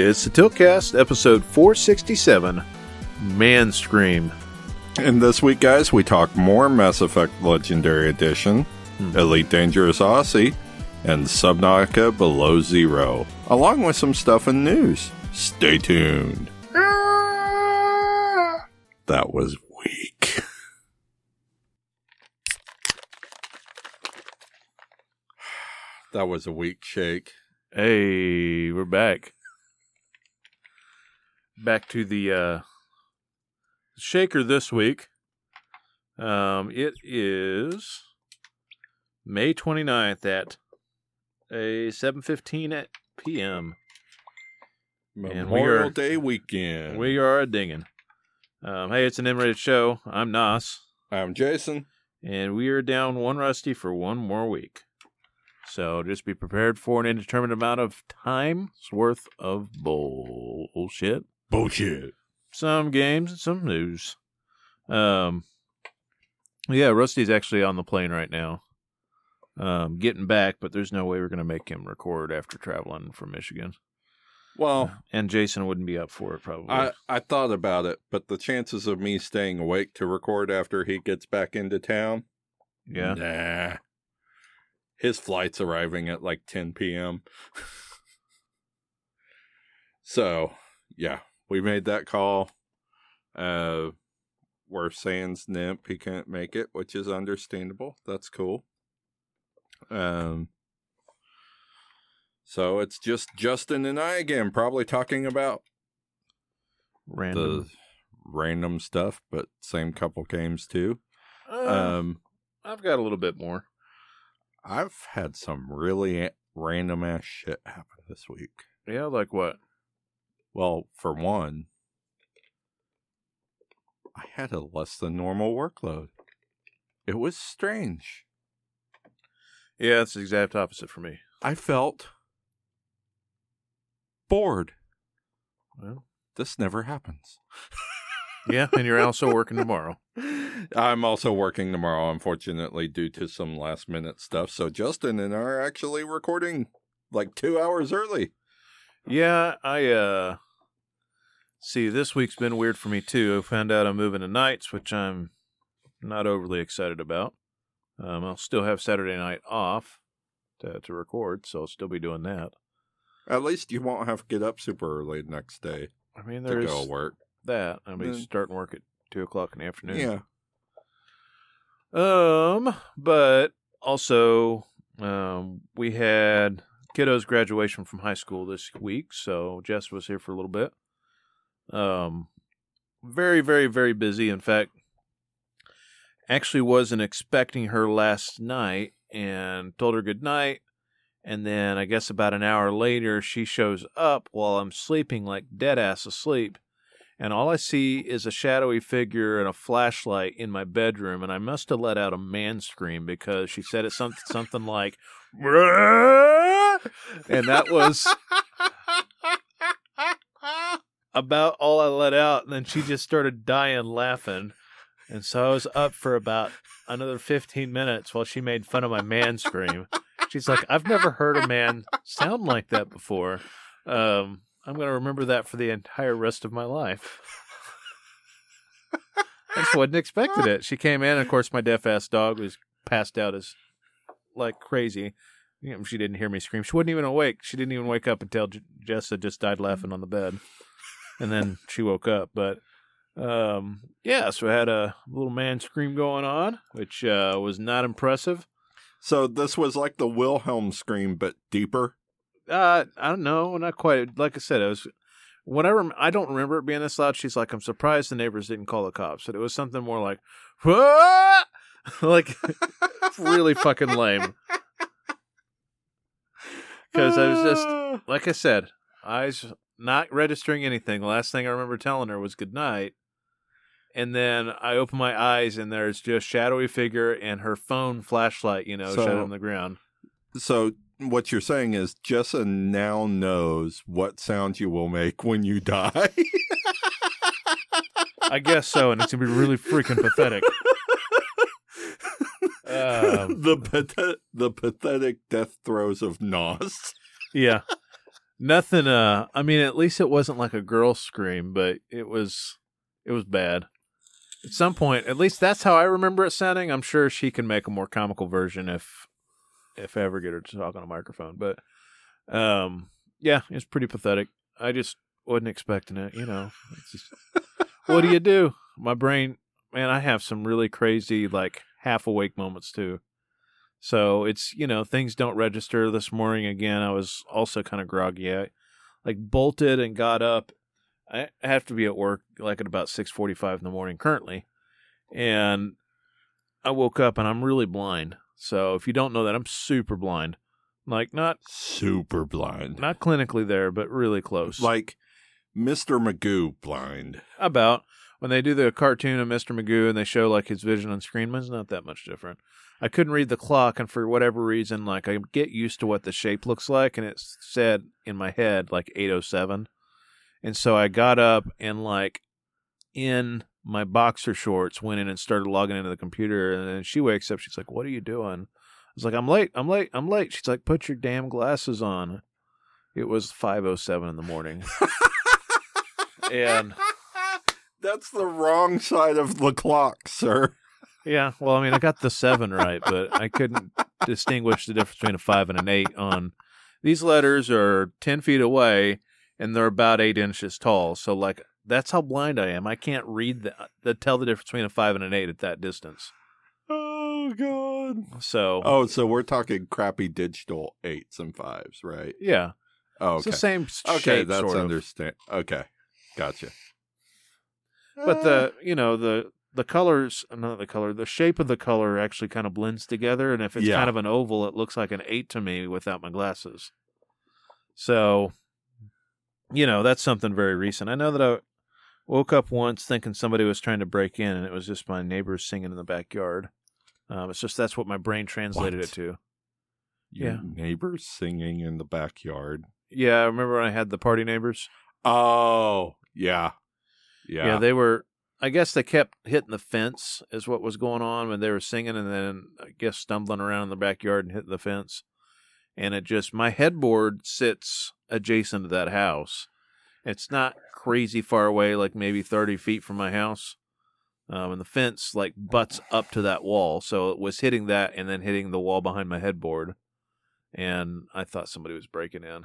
It's the Tiltcast, episode 467, Man Scream. And this week, guys, we talk more Mass Effect Legendary Edition, hmm. Elite Dangerous Odyssey, and Subnautica Below Zero, along with some stuff and news. Stay tuned. That was weak. that was a weak shake. Hey, we're back. Back to the uh, shaker this week. Um, it is May 29th at a 7:15 at p.m. And we Memorial are- Day weekend. We are a dinging. Um, hey, it's an M-rated show. I'm Nas. I'm Jason. and we are down one rusty for one more week. So just be prepared for an indeterminate amount of time's worth of bullshit. Bullshit. Some games and some news. Um, yeah, Rusty's actually on the plane right now, um, getting back, but there's no way we're gonna make him record after traveling from Michigan, Well, and Jason wouldn't be up for it probably. I, I thought about it, but the chances of me staying awake to record after he gets back into town, yeah. nah. His flight's arriving at like 10 p.m. so, yeah, we made that call. Uh, we're Sans Nimp. He can't make it, which is understandable. That's cool. Um, so it's just Justin and I again, probably talking about Random. the random stuff, but same couple games too. Uh, Um, I've got a little bit more. I've had some really random ass shit happen this week. Yeah, like what? Well, for one, I had a less than normal workload. It was strange. Yeah, it's the exact opposite for me. I felt bored. Well, This never happens. yeah, and you're also working tomorrow. I'm also working tomorrow, unfortunately, due to some last minute stuff. So Justin and I are actually recording like two hours early. Yeah, I uh see this week's been weird for me too. I found out I'm moving to nights, which I'm not overly excited about. Um, I'll still have Saturday night off to to record, so I'll still be doing that. At least you won't have to get up super early the next day I mean, there's to there's go work. that. I'll be Then- starting work at two o'clock in the afternoon. Yeah. Um, but also, um, we had kiddo's graduation from high school this week, so Jess was here for a little bit. Um, very, very, very busy. In fact, actually wasn't expecting her last night and told her good night. And then I guess about an hour later, she shows up while I'm sleeping, like dead ass asleep and all I see is a shadowy figure and a flashlight in my bedroom, and I must have let out a man scream because she said it something something like, and that was about all I let out. And then she just started dying laughing, and so I was up for about another fifteen minutes while she made fun of my man scream. She's like, "I've never heard a man sound like that before." Um, I'm going to remember that for the entire rest of my life. I just wasn't expecting it. She came in, and of course, my deaf ass dog was passed out as like crazy. You know, she didn't hear me scream. She wasn't even awake. She didn't even wake up until J- Jess had just died laughing on the bed, and then she woke up. But um, yeah, so I had a little man scream going on, which uh, was not impressive. So this was like the Wilhelm scream, but deeper. Uh, I don't know, not quite. Like I said, it was when I rem- I don't remember it being this loud. She's like, "I'm surprised the neighbors didn't call the cops." But it was something more like, "What?" like really fucking lame. Because I was just like I said, eyes not registering anything. The last thing I remember telling her was good night. And then I open my eyes and there's just shadowy figure and her phone flashlight, you know, So- shut on the ground. So what you're saying is Jessa now knows what sound you will make when you die. I guess so, and it's gonna be really freaking pathetic. Um, the pathet- the pathetic death throes of Nos. yeah. Nothing. Uh, I mean, at least it wasn't like a girl scream, but it was, it was bad. At some point, at least that's how I remember it sounding. I'm sure she can make a more comical version if, if I ever get her to talk on a microphone. But, um, yeah, it's pretty pathetic. I just wasn't expecting it. You know, just, what do you do? My brain, man, I have some really crazy like half awake moments too. So it's you know things don't register. This morning again, I was also kind of groggy. I like bolted and got up. I have to be at work like at about six forty five in the morning currently, and I woke up and I'm really blind. So if you don't know that, I'm super blind. Like not Super blind. not clinically there, but really close. Like Mr. Magoo blind. about when they do the cartoon of Mr. Magoo and they show like his vision on screen, mine's not that much different. I couldn't read the clock, and for whatever reason, like I get used to what the shape looks like, and it said in my head like 807. And so I got up and like in my boxer shorts went in and started logging into the computer and then she wakes up, she's like, What are you doing? I was like, I'm late, I'm late, I'm late. She's like, Put your damn glasses on. It was five oh seven in the morning. and That's the wrong side of the clock, sir. Yeah, well, I mean, I got the seven right, but I couldn't distinguish the difference between a five and an eight. On these letters are ten feet away, and they're about eight inches tall. So, like, that's how blind I am. I can't read the, the tell the difference between a five and an eight at that distance. Oh god. So, Oh, so we're talking crappy digital eights and fives, right? yeah, Oh, it's okay. the same okay, shape, that's sort of. understand. Okay, gotcha. But the you know the the colors, not the color, the shape of the color actually kind of blends together. And if it's Yeah. kind of an oval, it looks like an eight to me without my glasses. So, you know, that's something very recent. I know that I woke up once thinking somebody was trying to break in, and it was just my neighbors singing in the backyard. Um, it's just that's what my brain translated What? it to. Your Yeah. neighbors singing in the backyard. Yeah, I remember when I had the party neighbors. Oh, yeah, yeah. Yeah, they were. I guess they kept hitting the fence, is what was going on when they were singing, and then I guess stumbling around in the backyard and hitting the fence. And it just my headboard sits adjacent to that house. It's not crazy far away, like maybe thirty feet from my house. Um, and the fence like butts up to that wall, so it was hitting that and then hitting the wall behind my headboard. And I thought somebody was breaking in.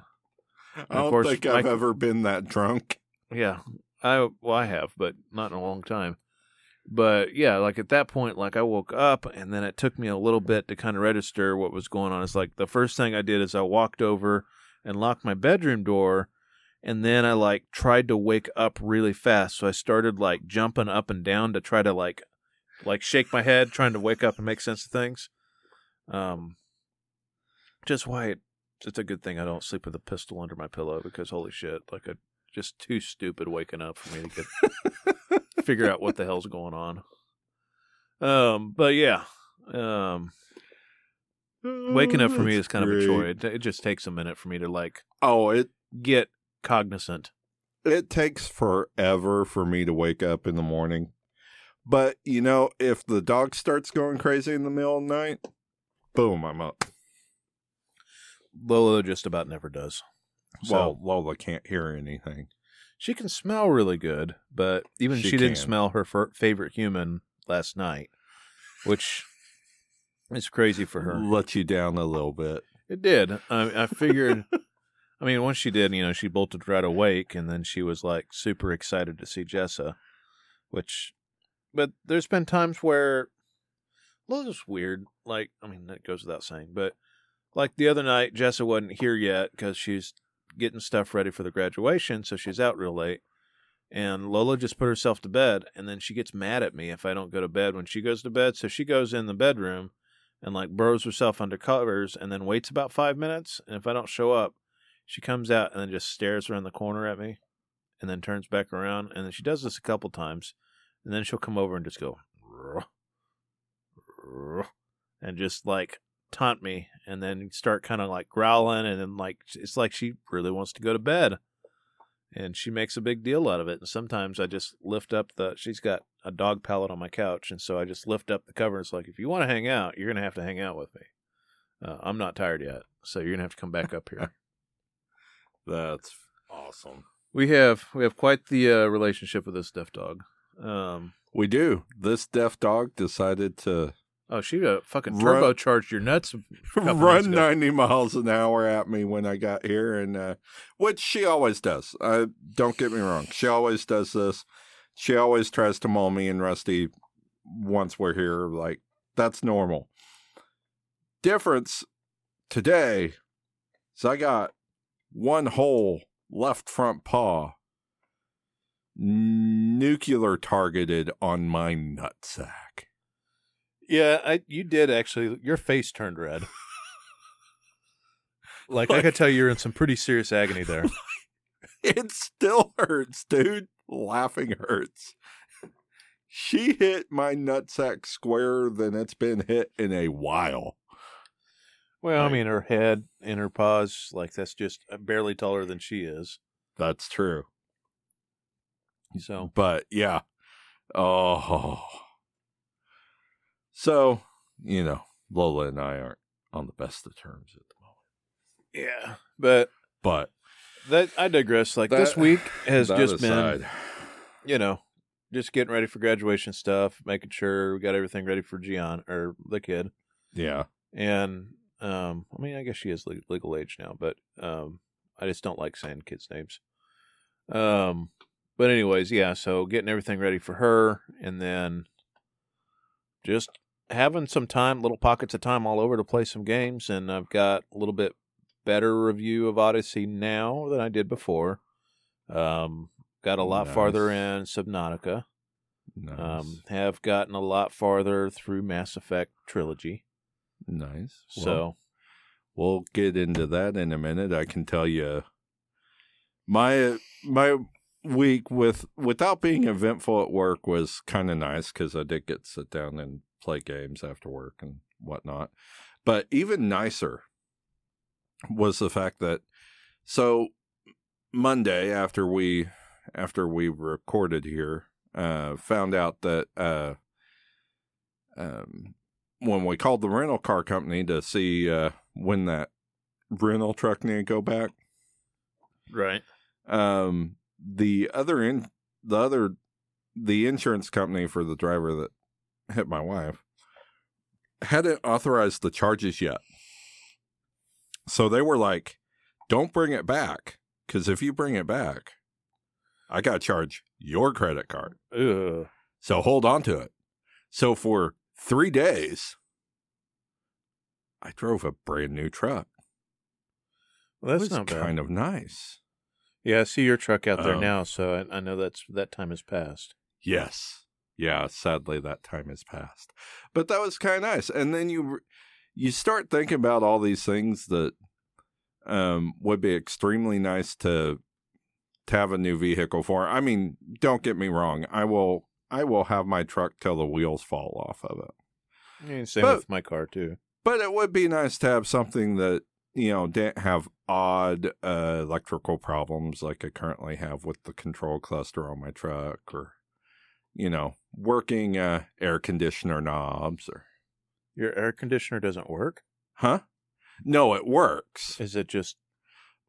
I don't course, think I've ever been that drunk. Yeah, I well I have, but not in a long time. But yeah, like at that point, like I woke up and then it took me a little bit to kind of register what was going on. It's like the first thing I did is I walked over and locked my bedroom door, and then I like tried to wake up really fast. So I started like jumping up and down to try to like like shake my head, trying to wake up and make sense of things. Um, just why it, it's a good thing I don't sleep with a pistol under my pillow because holy shit, like I just too stupid waking up for me to get figure out what the hell's going on. Um, but yeah, um, waking up for me is kind of a chore. It, it just takes a minute for me to like Oh, it get cognizant. it takes forever for me to wake up in the morning. But you know, if the dog starts going crazy in the middle of the night, boom, I'm up. Lola just about never does. So Well, Lola can't hear anything. she can smell really good, but even She she, didn't smell her fir- favorite human last night, which is crazy for her. Let you down a little bit. It did. I, I figured. I mean, once she did, you know, she bolted right awake, and then she was like super excited to see Jessa. Which, but there's been times where Lola's weird. Like, I mean, that goes without saying, but like the other night, Jessa wasn't here yet because she's getting stuff ready for the graduation, so she's out real late. And Lola just put herself to bed, and then she gets mad at me if I don't go to bed when she goes to bed. So she goes in the bedroom and like burrows herself under covers and then waits about five minutes. And if I don't show up, she comes out and then just stares around the corner at me and then turns back around. And then she does this a couple times. And then she'll come over and just go, and just like taunt me and then start kind of like growling. And then like, it's like she really wants to go to bed. And she makes a big deal out of it. And sometimes I just lift up the, she's got a dog pallet on my couch. And so I just lift up the cover. And it's like, if you want to hang out, you're going to have to hang out with me. Uh, I'm not tired yet. So you're going to have to come back up here. That's awesome. We have we have quite the uh, relationship with this deaf dog. Um, We do. This deaf dog decided to oh, she uh, fucking turbocharged your nuts. run 90 miles an hour at me when I got here, and uh, which she always does. Uh, don't get me wrong. She always does this. She always tries to maul me and Rusty once we're here. Like, that's normal. Difference today is I got one whole left front paw nuclear targeted on my nutsack. Yeah, I you did actually. Your face turned red. like I could tell you're in some pretty serious agony there. It still hurts, dude. Laughing hurts. She hit my nutsack squarer than it's been hit in a while. Well, I mean, her head and her paws, like that's just uh, barely taller than she is. That's true. So But yeah. Oh. So, you know, Lola and I aren't on the best of terms at the moment. yeah, but But that I digress. Like this week has just aside, been, you know, just getting ready for graduation stuff, making sure we got everything ready for Gian or the kid, Yeah. and um, I mean, I guess she is legal age now, but um, I just don't like saying kids' names. Um, but anyways, yeah. So getting everything ready for her, and then just having some time, little pockets of time all over to play some games, and I've got a little bit better review of Odyssey now than I did before. Um, got a lot Nice. farther in Subnautica. Nice. Um, have gotten a lot farther through Mass Effect trilogy. nice. Well, So We'll get into that in a minute. I can tell you my my week with without being eventful at work was kind of nice because I did get to sit down and play games after work and whatnot. But even nicer was the fact that so Monday after we after we recorded here, uh, found out that uh, um, when we called the rental car company to see uh, when that rental truck needed to go back, right. um, the other in the other the insurance company for the driver that hit my wife hadn't authorized the charges yet. So they were like, "Don't bring it back, because if you bring it back, I got to charge your credit card. Ugh. So hold on to it." So for three days, I drove a brand new truck. Well, that's not bad. kind of nice. Yeah, I see your truck out there Um, now, so I, I know that's that time has passed. Yes. Yeah, sadly that time has passed. But that was kind of nice. And then you you start thinking about all these things that um would be extremely nice to to have a new vehicle for. I mean, don't get me wrong. I will I will have my truck till the wheels fall off of it. Mean, same But- with my car too. But it would be nice to have something that, you know, didn't have odd uh, electrical problems like I currently have with the control cluster on my truck or, you know, working uh, air conditioner knobs or, Your air conditioner doesn't work. huh? No, it works. Is it just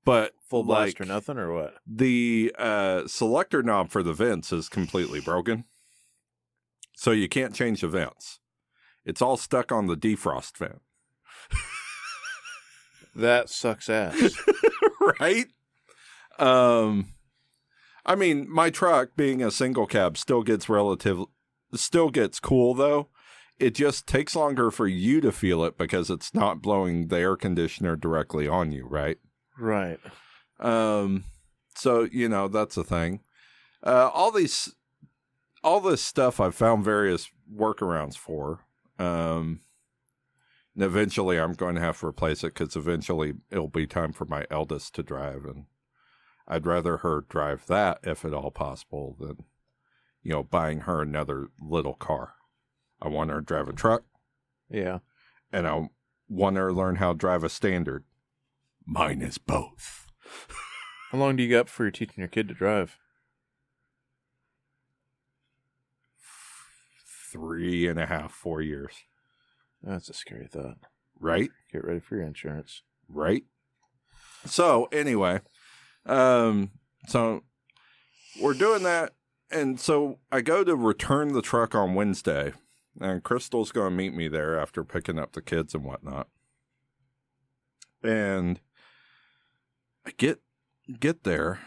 But full blast like, or nothing, or what? The uh, selector knob for the vents is completely broken. So you can't change the vents. It's all stuck on the defrost vent. That sucks ass. right? Um, I mean, my truck being a single cab still gets relative, still gets cool though. It just takes longer for you to feel it because it's not blowing the air conditioner directly on you, right? right. Um, so you know that's a thing. Uh, all these, all this stuff I've found various workarounds for. Um, and eventually I'm going to have to replace it because eventually it'll be time for my eldest to drive, and I'd rather her drive that if at all possible than, you know, buying her another little car. I want her to drive a truck, Yeah. and I want her to learn how to drive a standard. Mine is both. How long do you got before you're teaching your kid to drive? three and a half, four years. That's a scary thought. Right? Get ready for your insurance. Right? So, anyway, Um, so we're doing that, and so I go to return the truck on Wednesday, and Crystal's going to meet me there after picking up the kids and whatnot. And I get get there,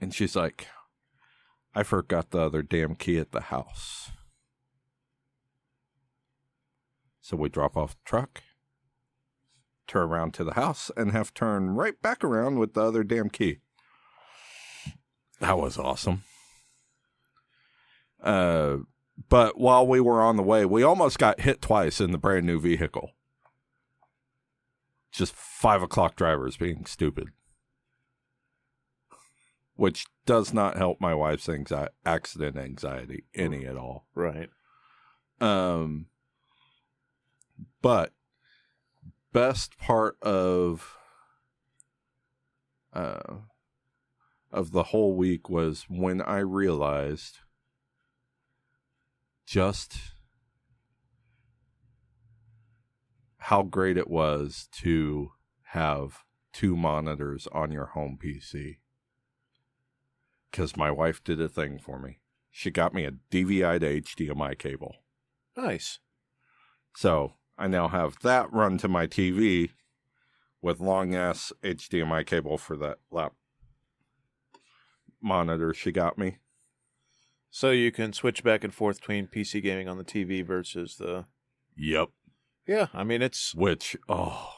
and she's like, "I forgot the other damn key at the house." So we drop off the truck, turn around to the house, and have to turn right back around with the other damn key. That was awesome. Uh, but while we were on the way, we almost got hit twice in the brand new vehicle. Just five o'clock drivers being stupid. Which does not help my wife's anxi- accident anxiety any at all. Right. Um, but best part of uh of the whole week was when I realized just how great it was to have two monitors on your home PC. Because my wife did a thing for me. She got me a DVI to HDMI cable. Nice. So I now have that run to my TV with long ass HDMI cable for that lap monitor she got me. So you can switch back and forth between PC gaming on the TV versus the. Yep. Yeah, I mean it's Which oh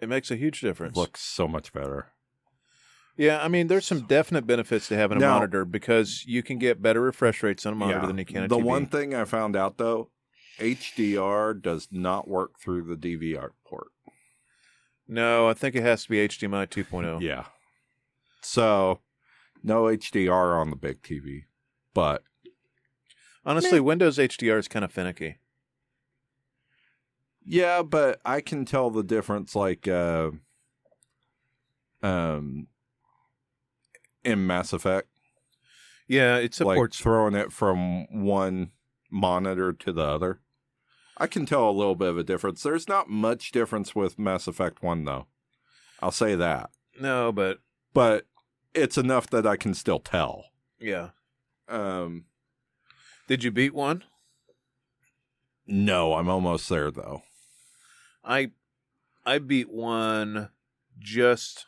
it makes a huge difference. looks so much better. Yeah, I mean there's some definite benefits to having a Now- monitor because you can get better refresh rates on a monitor Yeah. than you can a the TV. one thing I found out though, HDR does not work through the DVI port. No, I think it has to be HDMI 2.0. Yeah. So no HDR on the big TV. But Honestly, Windows HDR is kind of finicky. Yeah, but I can tell the difference like uh um in Mass Effect. Yeah, it Like supports. throwing it from one monitor to the other. I can tell a little bit of a difference. There's not much difference with Mass Effect 1 though. I'll say that. no, but But it's enough that I can still tell. yeah. Um Did you beat one? no, I'm almost there though. I I beat one just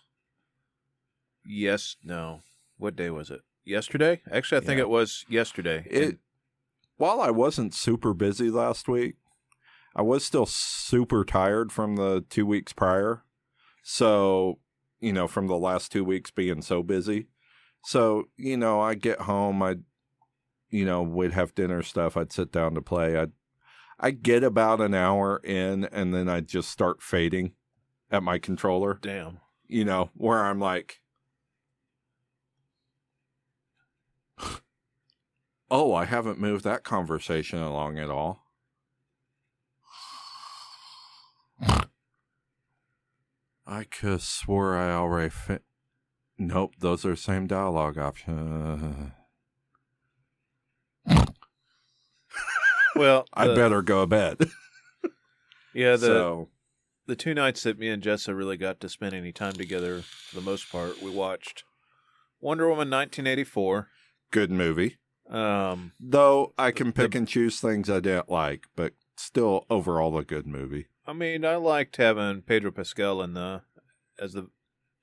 yes no. What day was it? Yesterday? Actually, I think Yeah. it was yesterday. It while I wasn't super busy last week, I was still super tired from the two weeks prior. So, you know, from the last two weeks being so busy. So, you know, I get home, I you know, we'd have dinner stuff, I'd sit down to play. I'd I get about an hour in and then I'd just start fading at my controller damn. you know, where I'm like, oh, I haven't moved that conversation along at all. I could swore I already fit. Nope, those are same dialogue option. Well, I the- better go to bed. Yeah, the so, the two nights that me and Jessa really got to spend any time together, for the most part, we watched Wonder Woman 1984. good movie. Um, Though I can The- pick and choose things I didn't like, but still overall a good movie. I mean, I liked having Pedro Pascal in the as the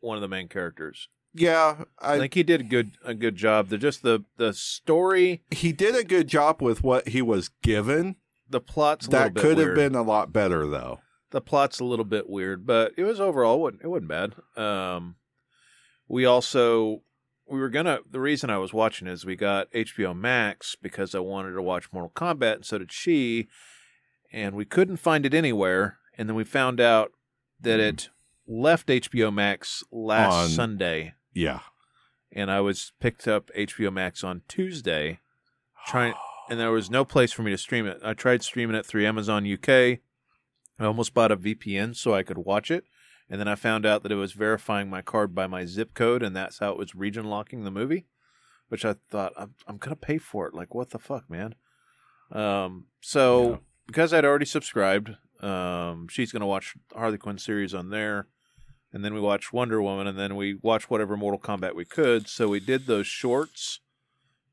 one of the main characters. Yeah, I, I think he did a good a good job. The just the the story, he did a good job with what he was given. the plot's a little That could have been a lot better though. the plot's a little bit weird, but it was overall it wasn't, it wasn't bad. Um, we also we were gonna the reason I was watching is we got HBO Max because I wanted to watch Mortal Kombat, and so did she, and we couldn't find it anywhere, and then we found out that it left HBO Max last On- Sunday, Yeah. and I was picked up HBO Max on Tuesday, trying and there was no place for me to stream it. I tried streaming it through Amazon UK. I almost bought a VPN so I could watch it, and then I found out that it was verifying my card by my zip code, and that's how it was region locking the movie. Which I thought I'm, I'm gonna pay for it. Like what the fuck, man? Um, so because I'd already subscribed, um, she's gonna watch Harley Quinn series on there, and then we watched Wonder Woman, and then we watched whatever Mortal Kombat we could. So we did those shorts.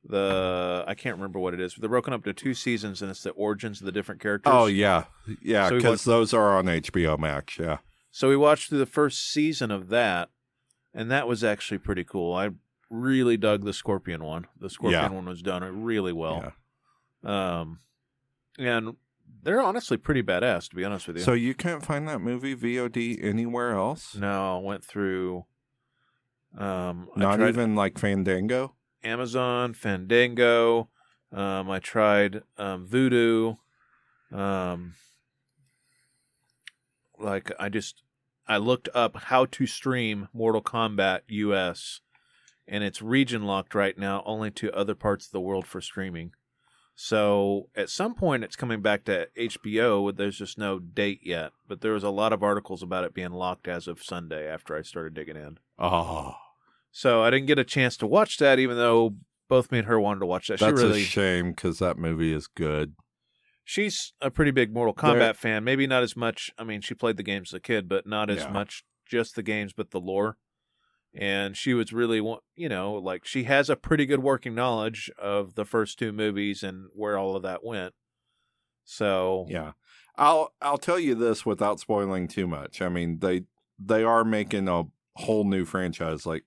The I can't remember what it is, but they're broken up into two seasons, and it's the origins of the different characters. Oh yeah, yeah, So because those are on HBO Max. Yeah, So we watched through the first season of that, and that was actually pretty cool. I really dug the Scorpion one. The Scorpion Yeah. one was done really well. yeah. Um, and they're honestly pretty badass, to be honest with you. So you can't find that movie VOD anywhere else? no, I went through. Um, Not even like Fandango. Amazon, Fandango. Um, I tried um, Vudu. Um, like I just I looked up how to stream Mortal Kombat US, and it's region locked right now, only to other parts of the world for streaming. So at some point, it's coming back to HBO. There's just no date yet, but there was a lot of articles about it being locked as of Sunday after I started digging in. Oh, So I didn't get a chance to watch that, even though both me and her wanted to watch that. that's she really, a shame because that movie is good. she's a pretty big Mortal Kombat fan. Maybe not as much. I mean, she played the games as a kid, but not as Yeah. much just the games, but the lore. And she was really, you know, like she has a pretty good working knowledge of the first two movies and where all of that went. So Yeah, I'll I'll tell you this without spoiling too much. I mean they they are making a whole new franchise. Like,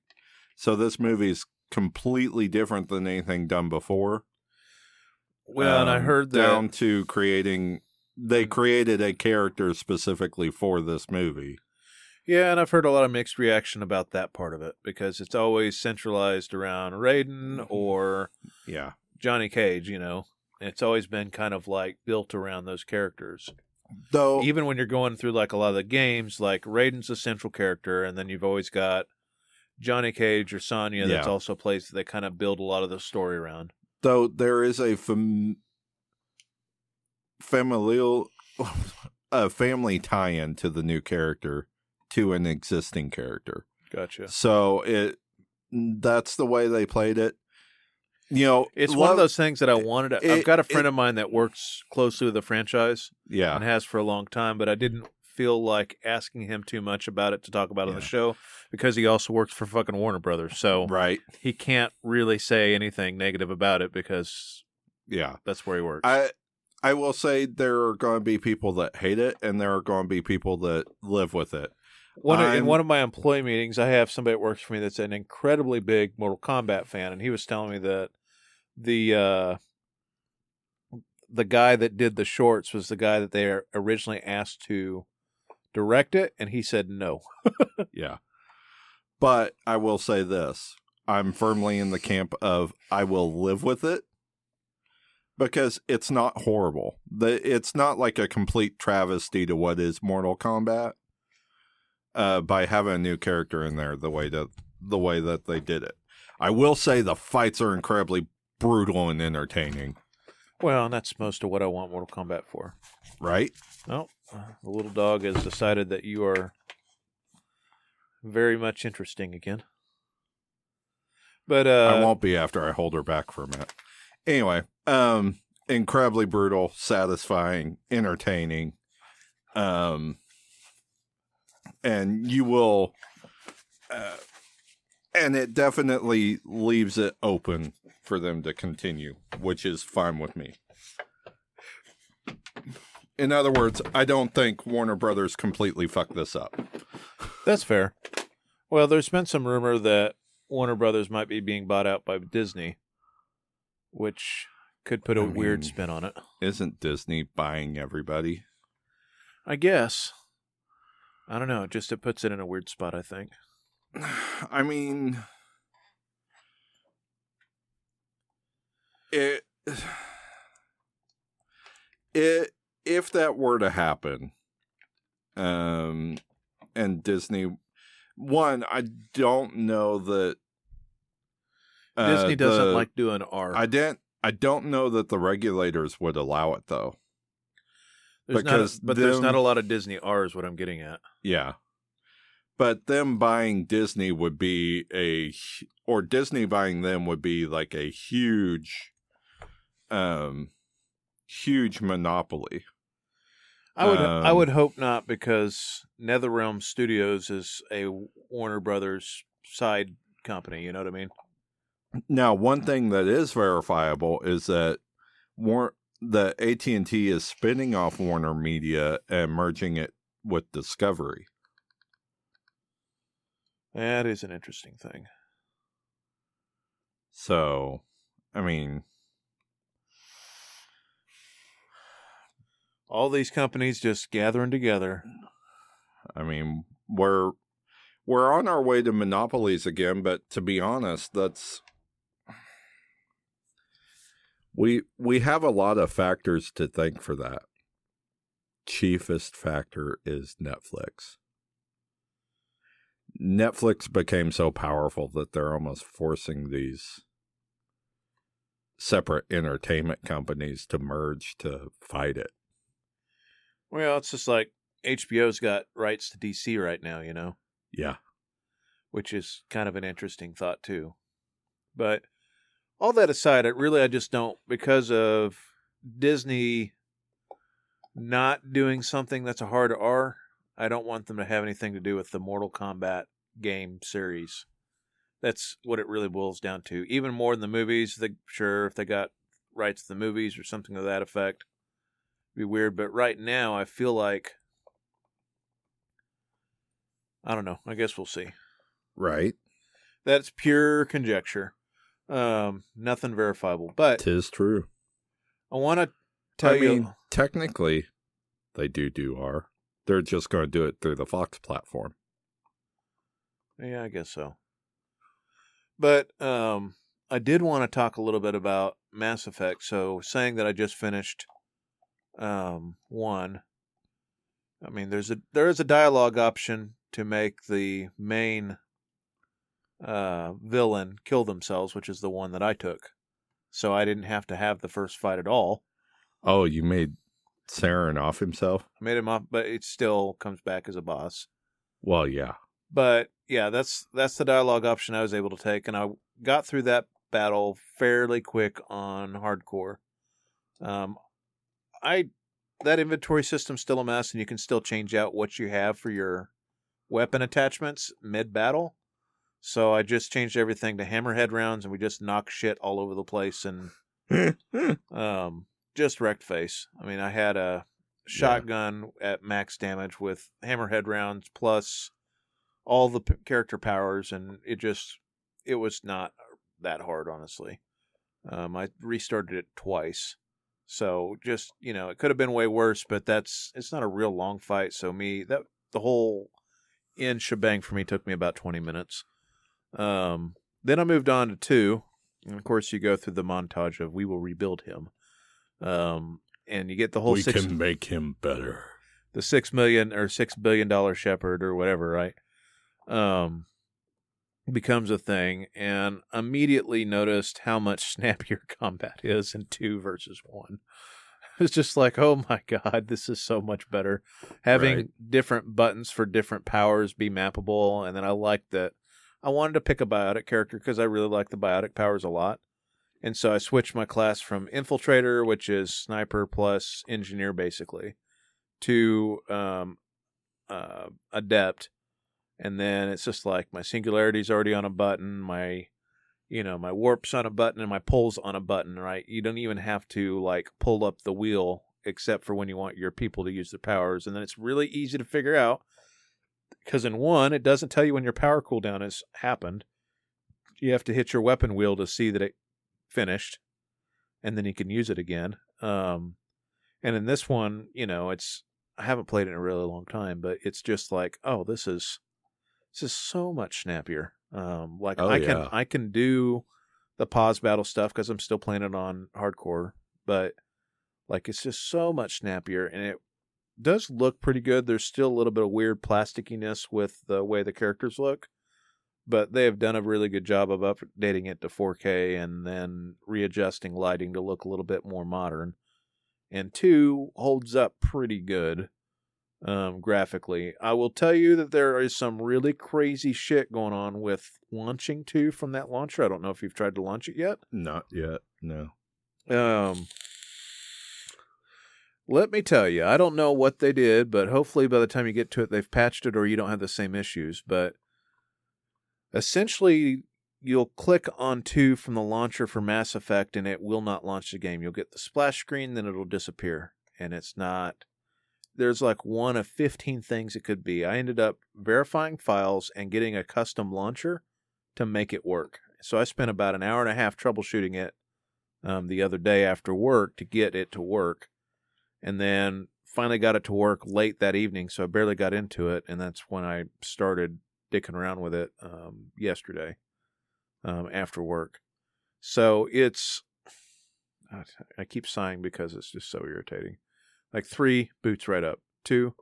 so this movie is completely different than anything done before. well, and I Um, heard that down to creating. They created a character specifically for this movie. Yeah, and I've heard a lot of mixed reaction about that part of it because it's always centralized around Raiden mm-hmm. or Yeah, Johnny Cage, you know. It's always been kind of like built around those characters. though. Even when you're going through like a lot of the games, like Raiden's a central character, and then you've always got Johnny Cage or Sonya that's Yeah. also plays they kind of build a lot of the story around. though there is a fam- familial a family tie-in to the new character to an existing character Gotcha. so it that's the way they played it you know It's one of those things that I wanted. To, I've got a friend it- of mine that works closely with the franchise. yeah and has for a long time, but I didn't feel like asking him too much about it to talk about on the show because he also works for fucking Warner Brothers. So right he can't really say anything negative about it because yeah that's where he works. i i will say there are going to be people that hate it and there are going to be people that live with it one of, in one of my employee meetings, I have somebody that works for me that's an incredibly big Mortal Kombat fan, and he was telling me that the uh, the guy that did the shorts was the guy that they originally asked to direct it, and he said no. Yeah. But I will say this I'm firmly in the camp of I will live with it because it's not horrible. The, it's not like a complete travesty to what is Mortal Kombat uh, by having a new character in there the way that the way that they did it. I will say the fights are incredibly brutal and entertaining, Well, and that's most of what I want Mortal Kombat for. right? Oh, uh, the little dog has decided that you are very much interesting again. But uh, I won't be after I hold her back for a minute. Anyway, um, incredibly brutal, satisfying, entertaining, um, and you will, uh, and it definitely leaves it open for them to continue, which is fine with me. In other words, I don't think Warner Brothers completely fucked this up. That's fair. Well, there's been some rumor that Warner Brothers might be being bought out by Disney, which could put a I weird spin on it. Isn't Disney buying everybody? I guess. I don't know. Just it puts it in a weird spot. I think. I mean, it, it, if that were to happen, um, and Disney, one, I don't know that uh, Disney doesn't the- like doing R. I didn't. I don't know that the regulators would allow it though. There's because not, but there's not a lot of Disney R. Is what I'm getting at. Yeah. But them buying Disney would be a or Disney buying them would be like a huge um huge monopoly. I would I Um, would hope not because NetherRealm Studios is a Warner Brothers side company. You know what I mean? Now, one thing that is verifiable is that War- that AT and T is spinning off Warner Media and merging it with Discovery. That is an interesting thing. So, I mean, All these companies just gathering together. I mean, we're we're on our way to monopolies again, but to be honest, that's we we have a lot of factors to thank for that. Chiefest factor is Netflix. Netflix became so powerful that they're almost forcing these separate entertainment companies to merge to fight it. Well, it's just like HBO's got rights to DC right now, you know, Yeah. which is kind of an interesting thought too. But all that aside, I really I just don't because of Disney not doing something that's a hard R. I don't want them to have anything to do with the Mortal Kombat game series. That's what it really boils down to. Even more than the movies, they sure if they got rights to the movies or something to that effect, be weird. But right now, I feel like I don't know. I guess we'll see. Right. That's pure conjecture. Um, nothing verifiable. But Tis true. I want to tell I you. mean, technically, they do do R. They're just going to do it through the Fox platform. Yeah, I guess so. But um, I did want to talk a little bit about Mass Effect. So, saying that I just finished um, one. I mean, there's a there is a dialogue option to make the main uh, villain kill themselves, which is the one that I took. So I didn't have to have the first fight at all. Oh, you made Saren off himself? I made him off, but it still comes back as a boss. Well, yeah. But yeah, that's that's the dialogue option I was able to take, and I got through that battle fairly quick on hardcore. Um, I that inventory system's still a mess, and you can still change out what you have for your weapon attachments mid battle. So I just changed everything to hammerhead rounds, and we just knock shit all over the place and um, just wrecked face. I mean, I had a shotgun at max damage with hammerhead rounds plus all the p- character powers, and it just it was not that hard, honestly. Um, I restarted it twice, so just you know, it could have been way worse, but that's it's not a real long fight. So me that the whole in shebang for me took me about twenty minutes. Um, then I moved on to two, and of course you go through the montage of we will rebuild him. Um, and you get the whole we six, can make him better. the six million or six billion dollar Shepard or whatever, right? Um, becomes a thing, and immediately noticed how much snappier combat is in two versus one. It's just like, oh my god, this is so much better. Having Right. different buttons for different powers be mappable, and then I like that. I wanted to pick a biotic character because I really like the biotic powers a lot. And so I switched my class from infiltrator, which is sniper plus engineer basically, to um, uh, adept. And then it's just like my singularity's already on a button, my you know, my warp's on a button and my pull's on a button, right? You don't even have to like pull up the wheel except for when you want your people to use their powers. And then it's really easy to figure out because in one, it doesn't tell you when your power cooldown has happened. You have to hit your weapon wheel to see that it finished, and then you can use it again. Um, and in this one, you know, it's I haven't played it in a really long time, but it's just like, oh, this is this is so much snappier. Um, like Oh, I can yeah. I can do the pause battle stuff because I'm still playing it on hardcore, but like it's just so much snappier, and it does look pretty good. There's still a little bit of weird plasticiness with the way the characters look, but they have done a really good job of updating it to 4K and then readjusting lighting to look a little bit more modern. And two holds up pretty good um, graphically. I will tell you that there is some really crazy shit going on with launching two from that launcher. I don't know if you've tried to launch it yet. Not yet. No. Um, Let me tell you, I don't know what they did, but hopefully by the time you get to it, they've patched it or you don't have the same issues. But essentially, you'll click on two from the launcher for Mass Effect and it will not launch the game. You'll get the splash screen, then it'll disappear. And it's not, there's like one of 15 things it could be. I ended up verifying files and getting a custom launcher to make it work. So I spent about an hour and a half troubleshooting it um, the other day after work to get it to work. And then finally got it to work late that evening. So I barely got into it. And that's when I started dicking around with it um, yesterday um, after work. So it's, I keep sighing because it's just so irritating. Like three, boots right up. Two,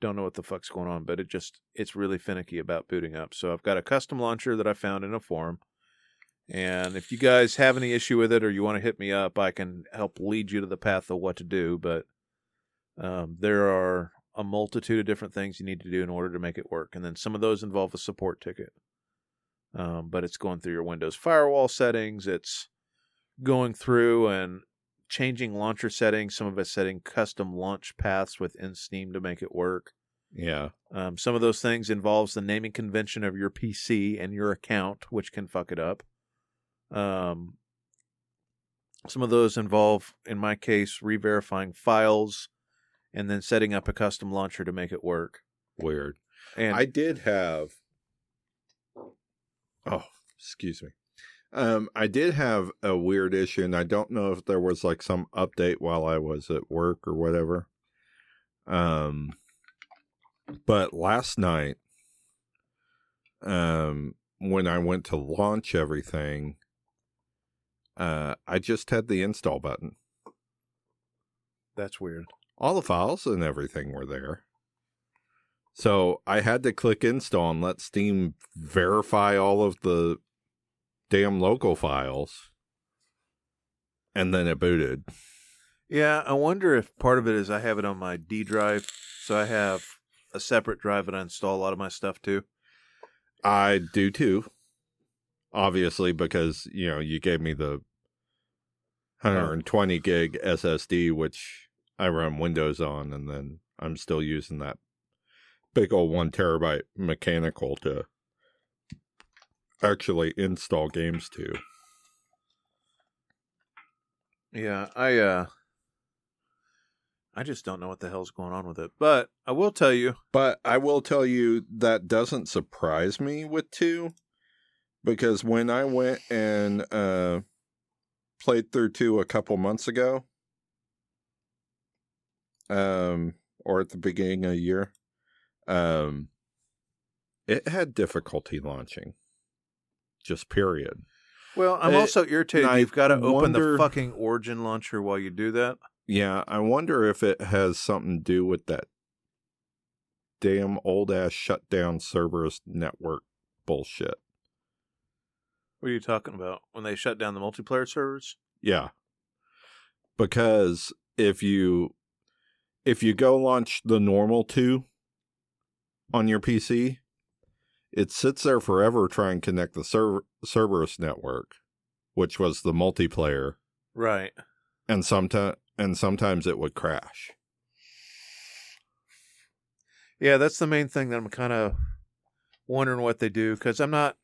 don't know what the fuck's going on, but it just, it's really finicky about booting up. So I've got a custom launcher that I found in a forum. And if you guys have any issue with it or you want to hit me up, I can help lead you to the path of what to do. But um, there are a multitude of different things you need to do in order to make it work. And then some of those involve a support ticket. Um, but it's going through your Windows firewall settings. It's going through and changing launcher settings. Some of it's setting custom launch paths within Steam to make it work. Yeah. Um, some of those things involves the naming convention of your PC and your account, which can fuck it up. Um, some of those involve, in my case, re-verifying files and then setting up a custom launcher to make it work. Weird. And I did have. Oh, excuse me. Um, I did have a weird issue, and I don't know if there was like some update while I was at work or whatever. Um, but last night, um, when I went to launch everything, uh, I just had the install button. that's weird. All the files and everything were there. So I had to click install and let Steam verify all of the damn local files. And then it booted. Yeah, I wonder if part of it is I have it on my D drive, so I have a separate drive that I install a lot of my stuff to. I do too. Obviously, because, you know, you gave me the 120 gig SSD, which I run Windows on, and then I'm still using that big old one terabyte mechanical to actually install games to. Yeah, I uh I just don't know what the hell's going on with it. But I will tell you, But I will tell you that doesn't surprise me with two because when I went and uh, played through two a couple months ago, um, or at the beginning of the year, um, it had difficulty launching. Just period. well, I'm Uh, also irritated you've got to open the fucking Origin launcher while you do that. Yeah, I wonder if it has something to do with that damn old ass shutdown Cerberus network bullshit. What are you talking about? When they shut down the multiplayer servers? Yeah. Because if you if you go launch the normal 2 on your PC, it sits there forever trying to connect the Cer- Cerberus network, which was the multiplayer, Right. and sometimes and sometimes it would crash. Yeah, that's the main thing that I'm kind of wondering what they do because I'm not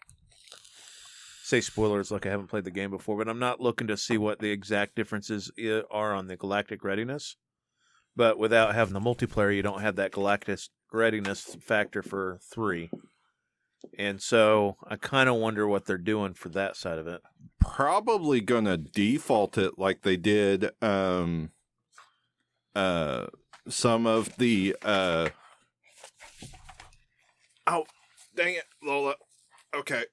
say spoilers like I haven't played the game before, but I'm not looking to see what the exact differences are on the galactic readiness. But without having the multiplayer, you don't have that galactic readiness factor for three, and so I kind of wonder what they're doing for that side of it. Probably going to default it like they did um uh some of the uh Oh, dang it, Lola. Okay.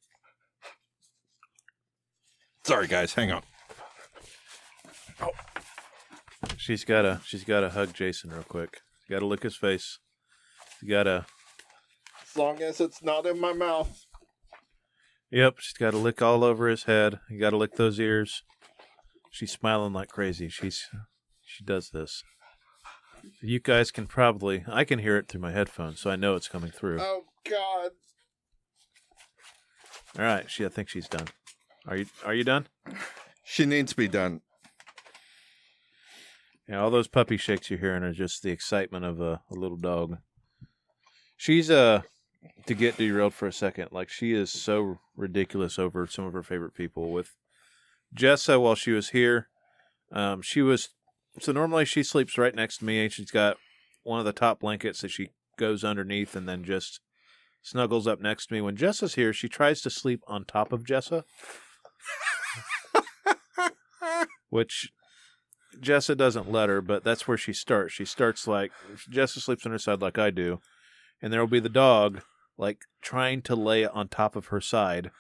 Sorry guys, hang on. She's gotta she's gotta hug Jason real quick. She Got to lick his face. You gotta As long as it's not in my mouth. Yep, she's got to lick all over his head. You got to lick those ears. She's smiling like crazy. She's she does this. You guys can probably I can hear it through my headphones, so I know it's coming through. Oh god. All right, she I think she's done. Are you are you done? She needs to be done. Yeah, all those puppy shakes you're hearing are just the excitement of a, a little dog. She's uh to get derailed for a second, like she is so ridiculous over some of her favorite people. With Jessa, while she was here, um, she was so normally she sleeps right next to me, and she's got one of the top blankets that she goes underneath, and then just snuggles up next to me. When Jessa's here, she tries to sleep on top of Jessa, which Jessa doesn't let her, but that's where she starts. She starts like Jessa sleeps on her side like I do, and there will be the dog like trying to lay on top of her side,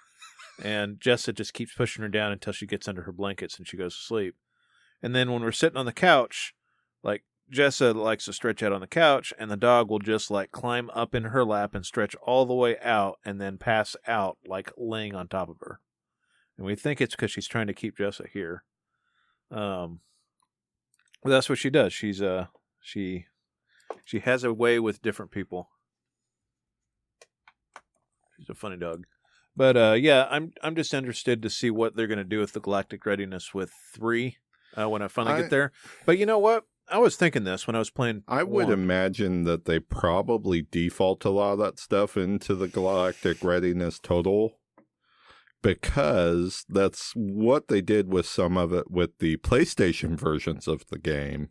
and Jessa just keeps pushing her down until she gets under her blankets and she goes to sleep. And then when we're sitting on the couch, like Jessa likes to stretch out on the couch, and the dog will just like climb up in her lap and stretch all the way out, and then pass out like laying on top of her. And we think it's because she's trying to keep Jessa here. Um, but that's what she does. She's uh she she has a way with different people. She's a funny dog. But uh yeah, I'm I'm just interested to see what they're gonna do with the galactic readiness with three uh, when I finally I- get there. But you know what? I was thinking this when I was playing. I would one. imagine that they probably default a lot of that stuff into the Galactic Readiness Total because that's what they did with some of it with the PlayStation versions of the game.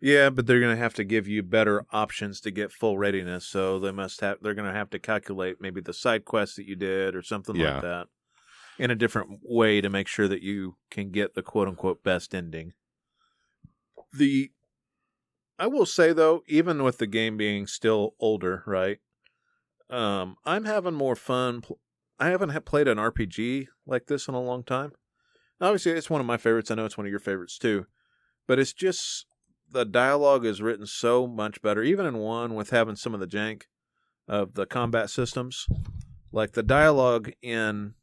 Yeah, but they're going to have to give you better options to get full readiness. So they must have. They're going to have to calculate maybe the side quests that you did or something Yeah. like that in a different way to make sure that you can get the quote unquote best ending. The I will say though, even with the game being still older, right? Um, I'm having more fun. Pl- I haven't ha- played an RPG like this in a long time. Obviously, it's one of my favorites. I know it's one of your favorites too, but it's just the dialogue is written so much better. Even in one, with having some of the jank of the combat systems, like the dialogue in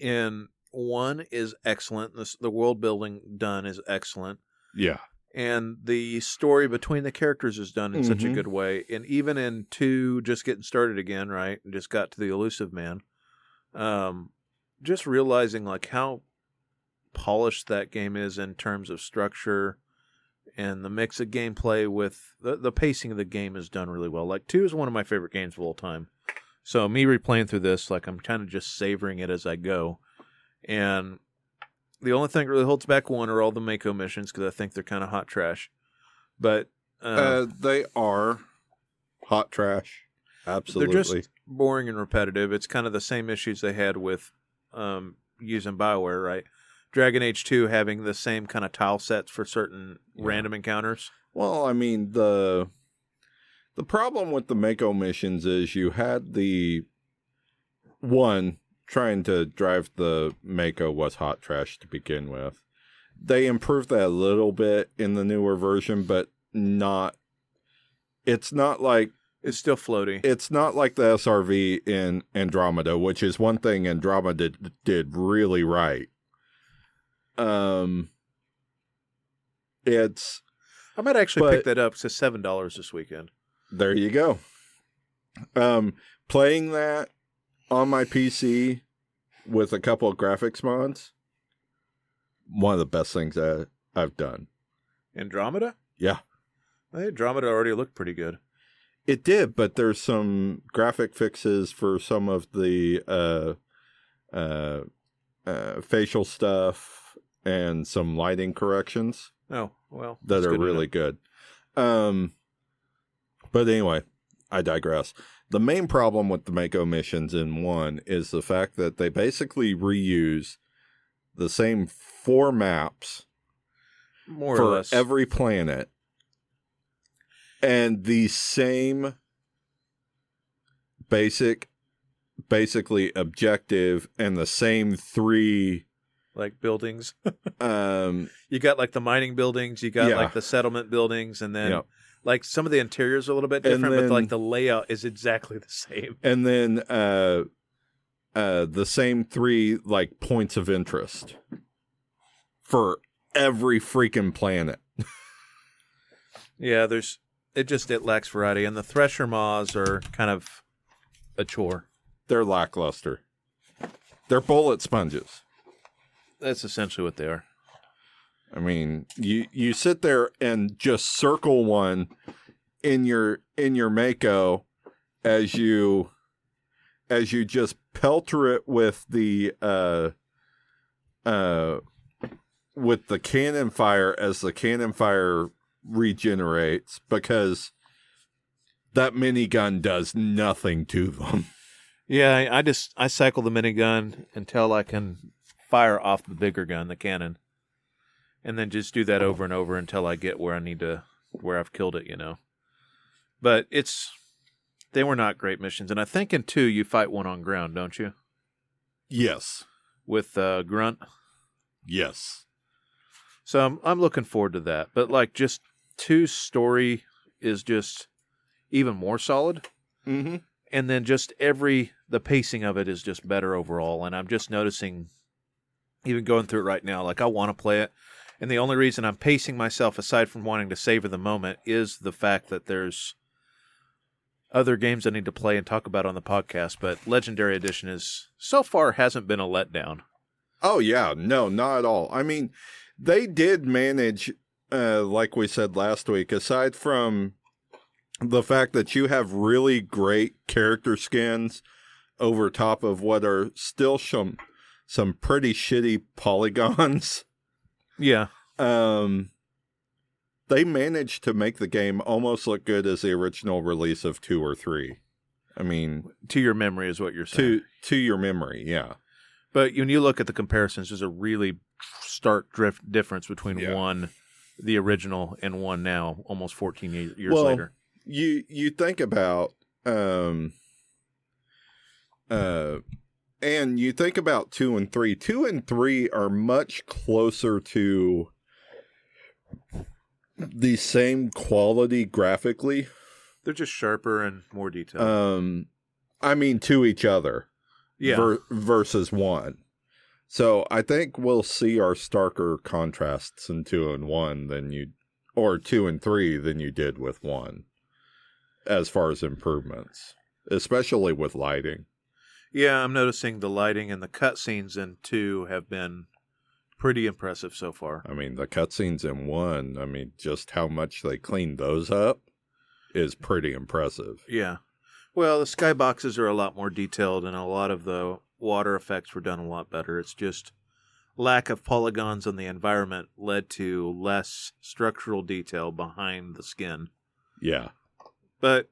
in one is excellent. The world building done is excellent Yeah. And the story between the characters is done in such a Mhm. good way. And even in two, just getting started again, right, and just got to the Illusive Man, um, just realizing like how polished that game is in terms of structure and the mix of gameplay with the the pacing of the game is done really well. Like two is one of my favorite games of all time. So me replaying through this, like I'm kind of just savoring it as I go, and the only thing that really holds back one are all the Mako missions because I think they're kind of hot trash. But uh, Uh, they are hot trash. Absolutely. they're just boring and repetitive. It's kind of the same issues they had with um, using Bioware, right? Dragon Age Two having the same kind of tile sets for certain Yeah. random encounters. Well, I mean the the problem with the Mako missions is you had the one trying to drive the Mako was hot trash to begin with. They improved that a little bit in the newer version, but not. It's not like It's still floaty. it's not like the SRV in Andromeda, which is one thing Andromeda did, did really right. Um, it's I might actually but- pick that up. It's seven dollars this weekend. there you go. Um, playing that on my PC with a couple of graphics mods, one of the best things that I've done. Andromeda. Yeah, I think Andromeda already looked pretty good. it did, but there's some graphic fixes for some of the uh, uh, uh, facial stuff and some lighting corrections. Oh well, that are good really good. Um, but anyway, I digress. The main problem with the Mako missions in one is the fact that they basically reuse the same four maps more or for less. every planet and the same basic basically objective and the same three like buildings. um you got like the mining buildings, you got Yeah. like the settlement buildings, and then Yeah. Like some of the interiors are a little bit different, but like the layout is exactly the same. and then uh uh the same three like points of interest for every freaking planet Yeah, there's it just it lacks variety, and the Thresher Maws are kind of a chore. they're lackluster they're bullet sponges That's essentially what they are. I mean, you you sit there and just circle one in your in your Mako as you as you just pelter it with the uh uh with the cannon fire as the cannon fire regenerates because that minigun does nothing to them. Yeah, I, just I cycle the minigun until I can fire off the bigger gun, the cannon, and then just do that over and over until I get where I need to, where I've killed it. You know, but it's they were not great missions, and I think in two you fight one on ground, don't you? Yes. With uh, grunt. Yes. So I'm I'm looking forward to that. But like just two story is just even more solid. Mm-hmm. And then just every the pacing of it is just better overall. And I'm just noticing even going through it right now, like I want to play it. And the only reason I'm pacing myself aside from wanting to savor the moment is the fact that there's other games I need to play and talk about on the podcast, but Legendary Edition is so far hasn't been a letdown. Oh yeah, no, not at all. I mean, they did manage uh like we said last week aside from the fact that you have really great character skins over top of what are still some some pretty shitty polygons. Yeah. Um they managed to make the game almost look good as the original release of 2 or 3. I mean, To your memory is what you're saying. to to your memory, yeah. But when you look at the comparisons, there's a really stark drift difference between Yeah. one, the original, and one now, almost 14 years Well, later. you you think about um uh and you think about 2 and 3 2 and 3 are much closer to the same quality graphically They're just sharper and more detailed. um i mean to each other yeah. ver- versus 1 so i think we'll see our starker contrasts in 2 and 1 than you or 2 and 3 than you did with 1 as far as improvements especially with lighting yeah, I'm noticing the lighting and the cutscenes in two have been pretty impressive so far. I mean, the cutscenes in one, I mean, just how much they cleaned those up is pretty impressive. Yeah. Well, the skyboxes are a lot more detailed, and a lot of the water effects were done a lot better. It's just lack of polygons on the environment led to less structural detail behind the skin. Yeah. But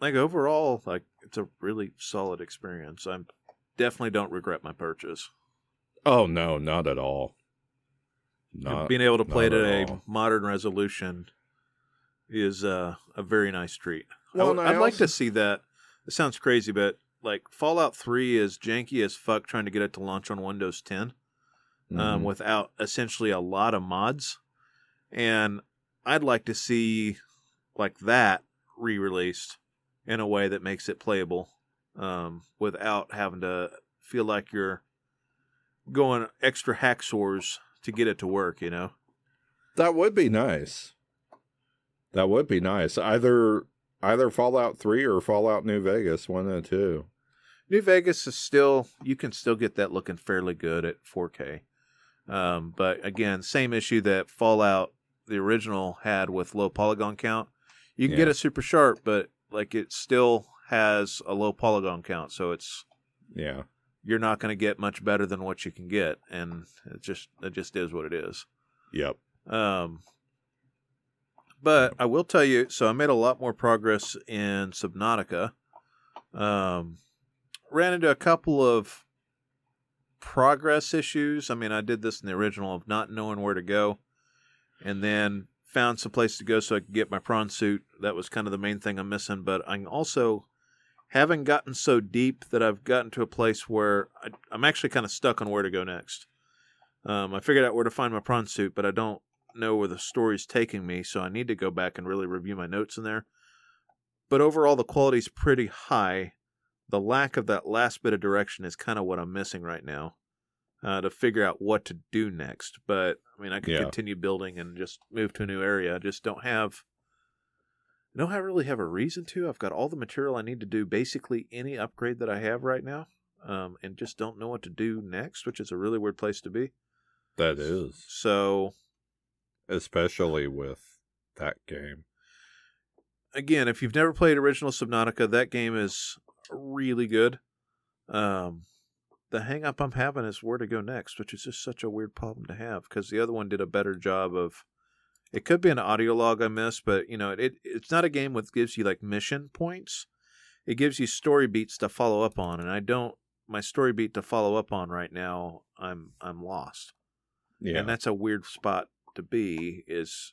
like overall, like it's a really solid experience. I definitely don't regret my purchase. Oh, no, not at all. Not, Being able to play it at at a all. modern resolution is uh, a very nice treat. Well, I and would, I I'd like to see that. It sounds crazy, but like Fallout 3 is janky as fuck trying to get it to launch on Windows 10 um, Mhm. without essentially a lot of mods. And I'd like to see like that re-released in a way that makes it playable um, without having to feel like you're going extra hacksaws to get it to work, you know? that would be nice. That would be nice. Either either Fallout 3 or Fallout New Vegas, one of the two. New Vegas is still you can still get that looking fairly good at 4K. Um, but again, same issue that Fallout the original had with low polygon count. You can get it super sharp, but like it still has a low polygon count, so it's Yeah. you're not going to get much better than what you can get, and it just it just is what it is. Yep. Um, but I will tell you, so I made a lot more progress in Subnautica. Um, ran into a couple of progress issues. I mean, I did this in the original of not knowing where to go, and then found some place to go so I could get my prawn suit. That was kind of the main thing I'm missing. But I'm also haven't gotten so deep that I've gotten to a place where I, I'm actually kind of stuck on where to go next. Um, I figured out where to find my prawn suit, but I don't know where the story's taking me, so I need to go back and really review my notes in there. But overall, the quality's pretty high. The lack of that last bit of direction is kind of what I'm missing right now uh, to figure out what to do next. But I mean, I could Yeah. continue building and just move to a new area. I just don't have. I don't have- really have a reason to. I've got all the material I need to do basically any upgrade that I have right now, um, and just don't know what to do next, which is a really weird place to be. That is. So especially with that game. Again, if you've never played original Subnautica, that game is really good. Um, the hang up I'm having is where to go next, which is just such a weird problem to have because the other one did a better job of. It could be an audio log I missed, but you know, it it's not a game that gives you like mission points. It gives you story beats to follow up on, and I don't my story beat to follow up on right now. I'm I'm lost. Yeah. And that's a weird spot to be is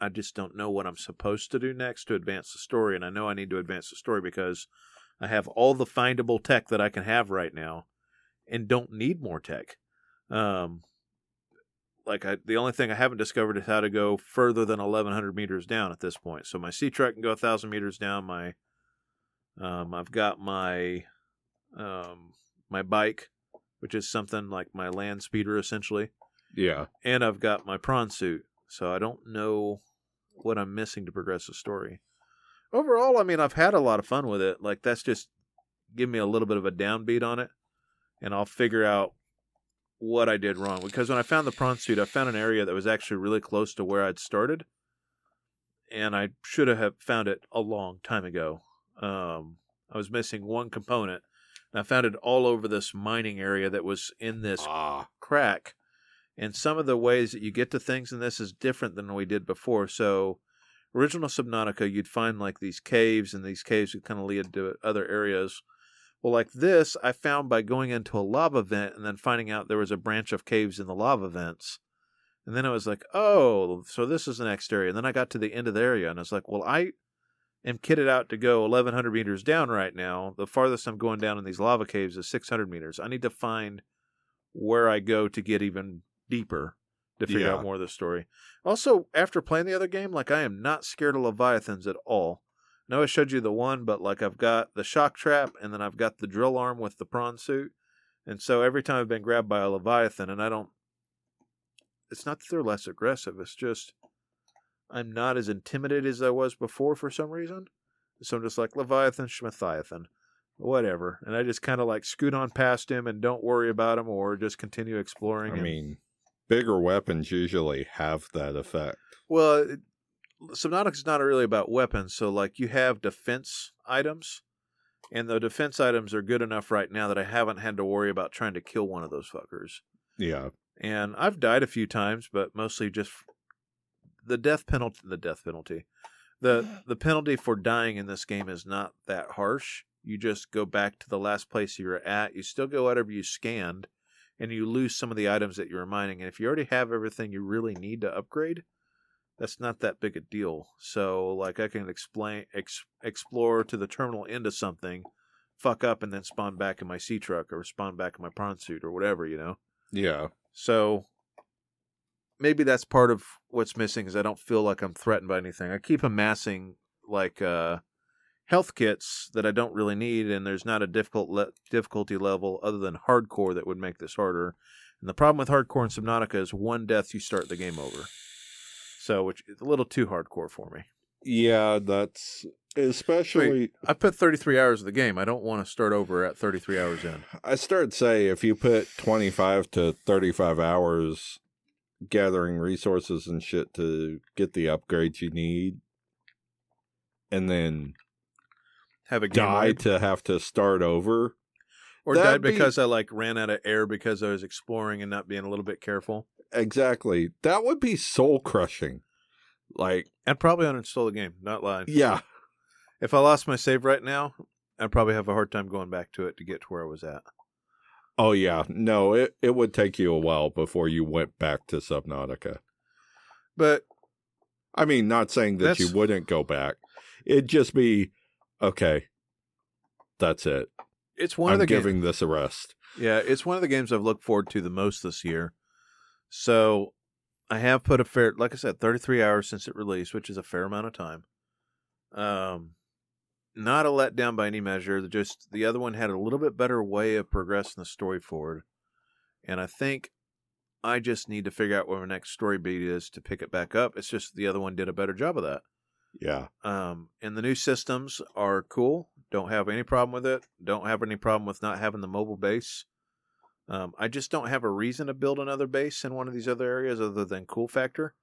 I just don't know what I'm supposed to do next to advance the story and I know I need to advance the story because I have all the findable tech that I can have right now and don't need more tech. Um like I, the only thing I haven't discovered is how to go further than 1100 meters down at this point. So my sea truck can go 1000 meters down. My um, I've got my um, my bike, which is something like my land speeder essentially yeah. and I've got my prawn suit, so I don't know what I'm missing to progress the story. Overall, I mean, I've had a lot of fun with it. Like that's just give me a little bit of a downbeat on it, and I'll figure out what I did wrong. Because when I found the prawn suit, I found an area that was actually really close to where I'd started, and I should have found it a long time ago. Um, I was missing one component, and I found it all over this mining area that was in this Ah. crack. And some of the ways that you get to things in this is different than we did before. So, original Subnautica, you'd find like these caves, and these caves would kind of lead to other areas. Well, like this, I found by going into a lava vent and then finding out there was a branch of caves in the lava vents. And then I was like, oh, so this is the next area. And then I got to the end of the area, and I was like, well, I am kitted out to go 1,100 meters down right now. The farthest I'm going down in these lava caves is 600 meters. I need to find where I go to get even deeper to figure Yeah. out more of the story. Also, after playing the other game, like I am not scared of leviathans at all. I know I showed you the one, but like I've got the shock trap and then I've got the drill arm with the prawn suit. And so every time I've been grabbed by a leviathan and I don't it's not that they're less aggressive, it's just I'm not as intimidated as I was before for some reason. So I'm just like Leviathan, Schmathiathan, whatever. And I just kind of like scoot on past him and don't worry about him or just continue exploring. I mean, bigger weapons usually have that effect. Well, it, is not really about weapons, so like you have defense items, and the defense items are good enough right now that I haven't had to worry about trying to kill one of those fuckers. Yeah. And I've died a few times, but mostly just the death penalty. The death penalty, the the penalty for dying in this game is not that harsh. You just go back to the last place you were at. You still go whatever you scanned, and you lose some of the items that you're mining. And if you already have everything you really need to upgrade, that's not that big a deal. So, like, I can explain, ex, explore to the terminal end of something, fuck up, and then spawn back in my sea truck or spawn back in my prawn suit or whatever, you know. Yeah. So maybe that's part of what's missing is I don't feel like I'm threatened by anything. I keep amassing like uh health kits that I don't really need and there's not a difficult le- difficulty level other than hardcore that would make this harder. And the problem with hardcore in Subnautica is one death you start the game over. So which is a little too hardcore for me. Yeah, that's especially I put 33 hours of the game. I don't want to start over at 33 hours in. I started to say if you put 25 to 35 hours gathering resources and shit to get the upgrades you need and then Have a game die to have to start over. or that'd died be- because I like ran out of air because I was exploring and not being a little bit careful. Exactly. That would be soul crushing. Like, I'd probably uninstall the game, not lying. yeah. If I lost my save right now, I'd probably have a hard time going back to it to get to where I was at. Oh yeah. No, it it would take you a while before you went back to Subnautica. But I mean, not saying that you wouldn't go back. It'd just be okay. That's it. it's one I'm of the giving this a rest. Yeah, it's one of the games I've looked forward to the most this year. So I have put a fair, like I said, 33 hours since it released, which is a fair amount of time. Um, not a letdown by any measure. Just the other one had a little bit better way of progressing the story forward, and I think I just need to figure out where my next story beat is to pick it back up. It's just the other one did a better job of that. Yeah. Um, and the new systems are cool. Don't have any problem with it. Don't have any problem with not having the mobile base. Um, I just don't have a reason to build another base in one of these other areas other than cool factor,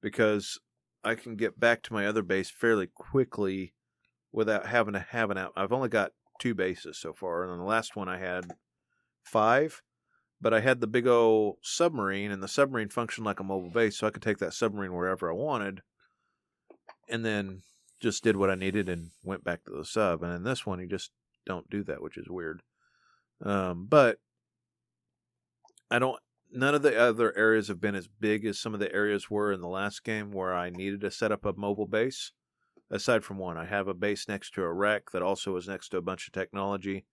because I can get back to my other base fairly quickly without having to have an out. I've only got two bases so far, and the last one I had five, but I had the big old submarine, and the submarine functioned like a mobile base, so I could take that submarine wherever I wanted, and then just did what I needed and went back to the sub. And in this one, you just don't do that, which is weird. Um, but I don't. None of the other areas have been as big as some of the areas were in the last game where I needed to set up a mobile base. Aside from one, I have a base next to a wreck that also is next to a bunch of technology,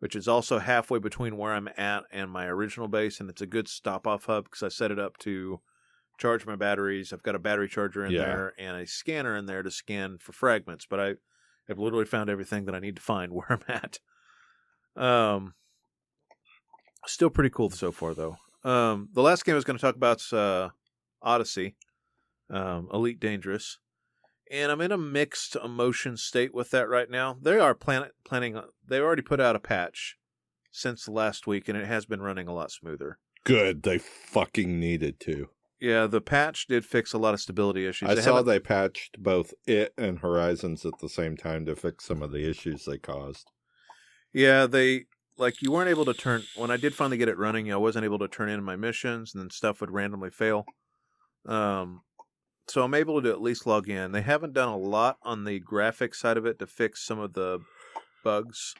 which is also halfway between where I'm at and my original base, and it's a good stop off hub because I set it up to charge my batteries. I've got a battery charger in Yeah. there and a scanner in there to scan for fragments, but I have literally found everything that I need to find where I'm at. Um, still pretty cool so far, though. Um, the last game I was going to talk about is uh, Odyssey, um, Elite Dangerous, and I'm in a mixed emotion state with that right now. They are plan- planning; they already put out a patch since last week, and it has been running a lot smoother. Good. They fucking needed to. Yeah, the patch did fix a lot of stability issues. I They saw haven't- they patched both it and Horizons at the same time to fix some of the issues they caused. Yeah, they like you weren't able to turn when I did finally get it running. I wasn't able to turn in my missions, and then stuff would randomly fail. Um, so I'm able to at least log in. They haven't done a lot on the graphics side of it to fix some of the bugs,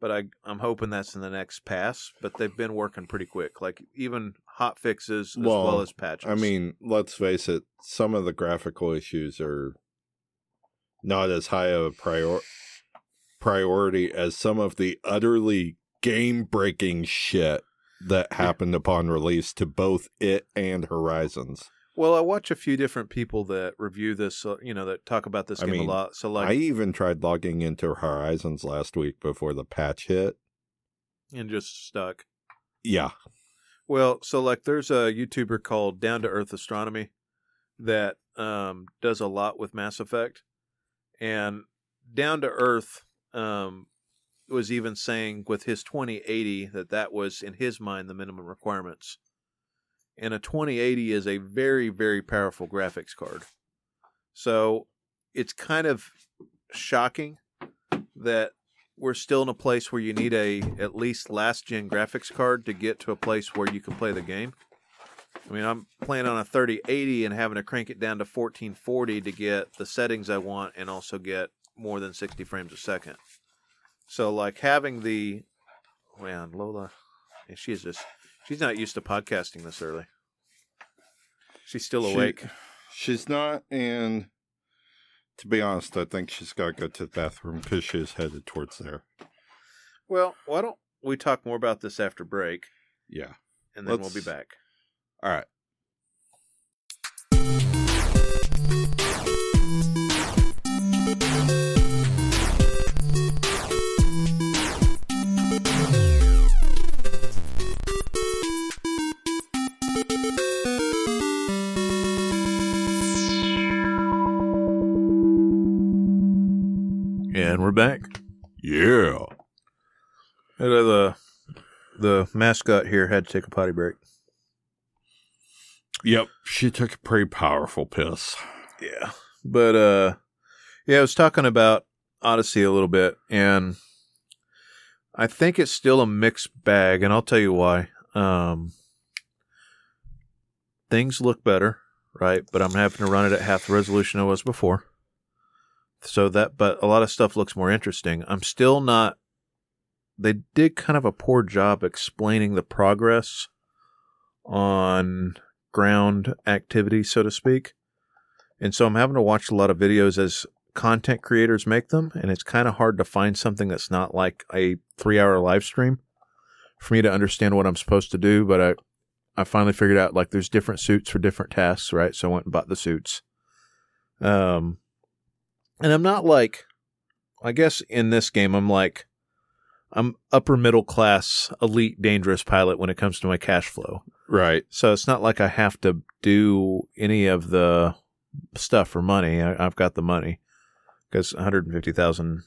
but I I'm hoping that's in the next pass. But they've been working pretty quick, like even hot fixes as well, Well, as patches. I mean, let's face it, some of the graphical issues are not as high of a prior- priority as some of the utterly game breaking shit that happened upon release to both it and Horizons. well, I watch a few different people that review this, uh, you know, that talk about this I game mean, a lot. So like, I even tried logging into Horizons last week before the patch hit. and just stuck. Yeah. Well, so like there's a YouTuber called Down to Earth Astronomy that um, does a lot with Mass Effect, and Down to Earth um, was even saying with his 2080 that that was in his mind the minimum requirements. And a 2080 is a very very powerful graphics card. So it's kind of shocking that we're still in a place where you need a at least last gen graphics card to get to a place where you can play the game. I mean, I'm playing on a 3080 and having to crank it down to 1440 to get the settings I want and also get more than 60 frames a second. So, like having the man, Lola, she's just she's not used to podcasting this early. She's still She- awake. She's not, and to be honest, I think she's got to go to the bathroom because she is headed towards there. Well, why don't we talk more about this after break, Yeah. and then we'll be back. All right. We're back. Yeah. Uh, The the mascot here had to take a potty break. Yep. She took a pretty powerful piss. Yeah. But uh yeah, I was talking about Odyssey a little bit and I think it's still a mixed bag and I'll tell you why. Um things look better, right? But I'm having to run it at half the resolution I was before. So that but a lot of stuff looks more interesting. I'm still not they did kind of a poor job explaining the progress on ground activity, so to speak. And so I'm having to watch a lot of videos as content creators make them, and it's kind of hard to find something that's not like a three hour live stream for me to understand what I'm supposed to do. But I, I finally figured out like there's different suits for different tasks, right? So I went and bought the suits. Um, and I'm not like, I guess in this game, I'm like, I'm upper middle class, elite, dangerous pilot when it comes to my cash flow. Right. So it's not like I have to do any of the stuff for money. I, I've got the money because 150,000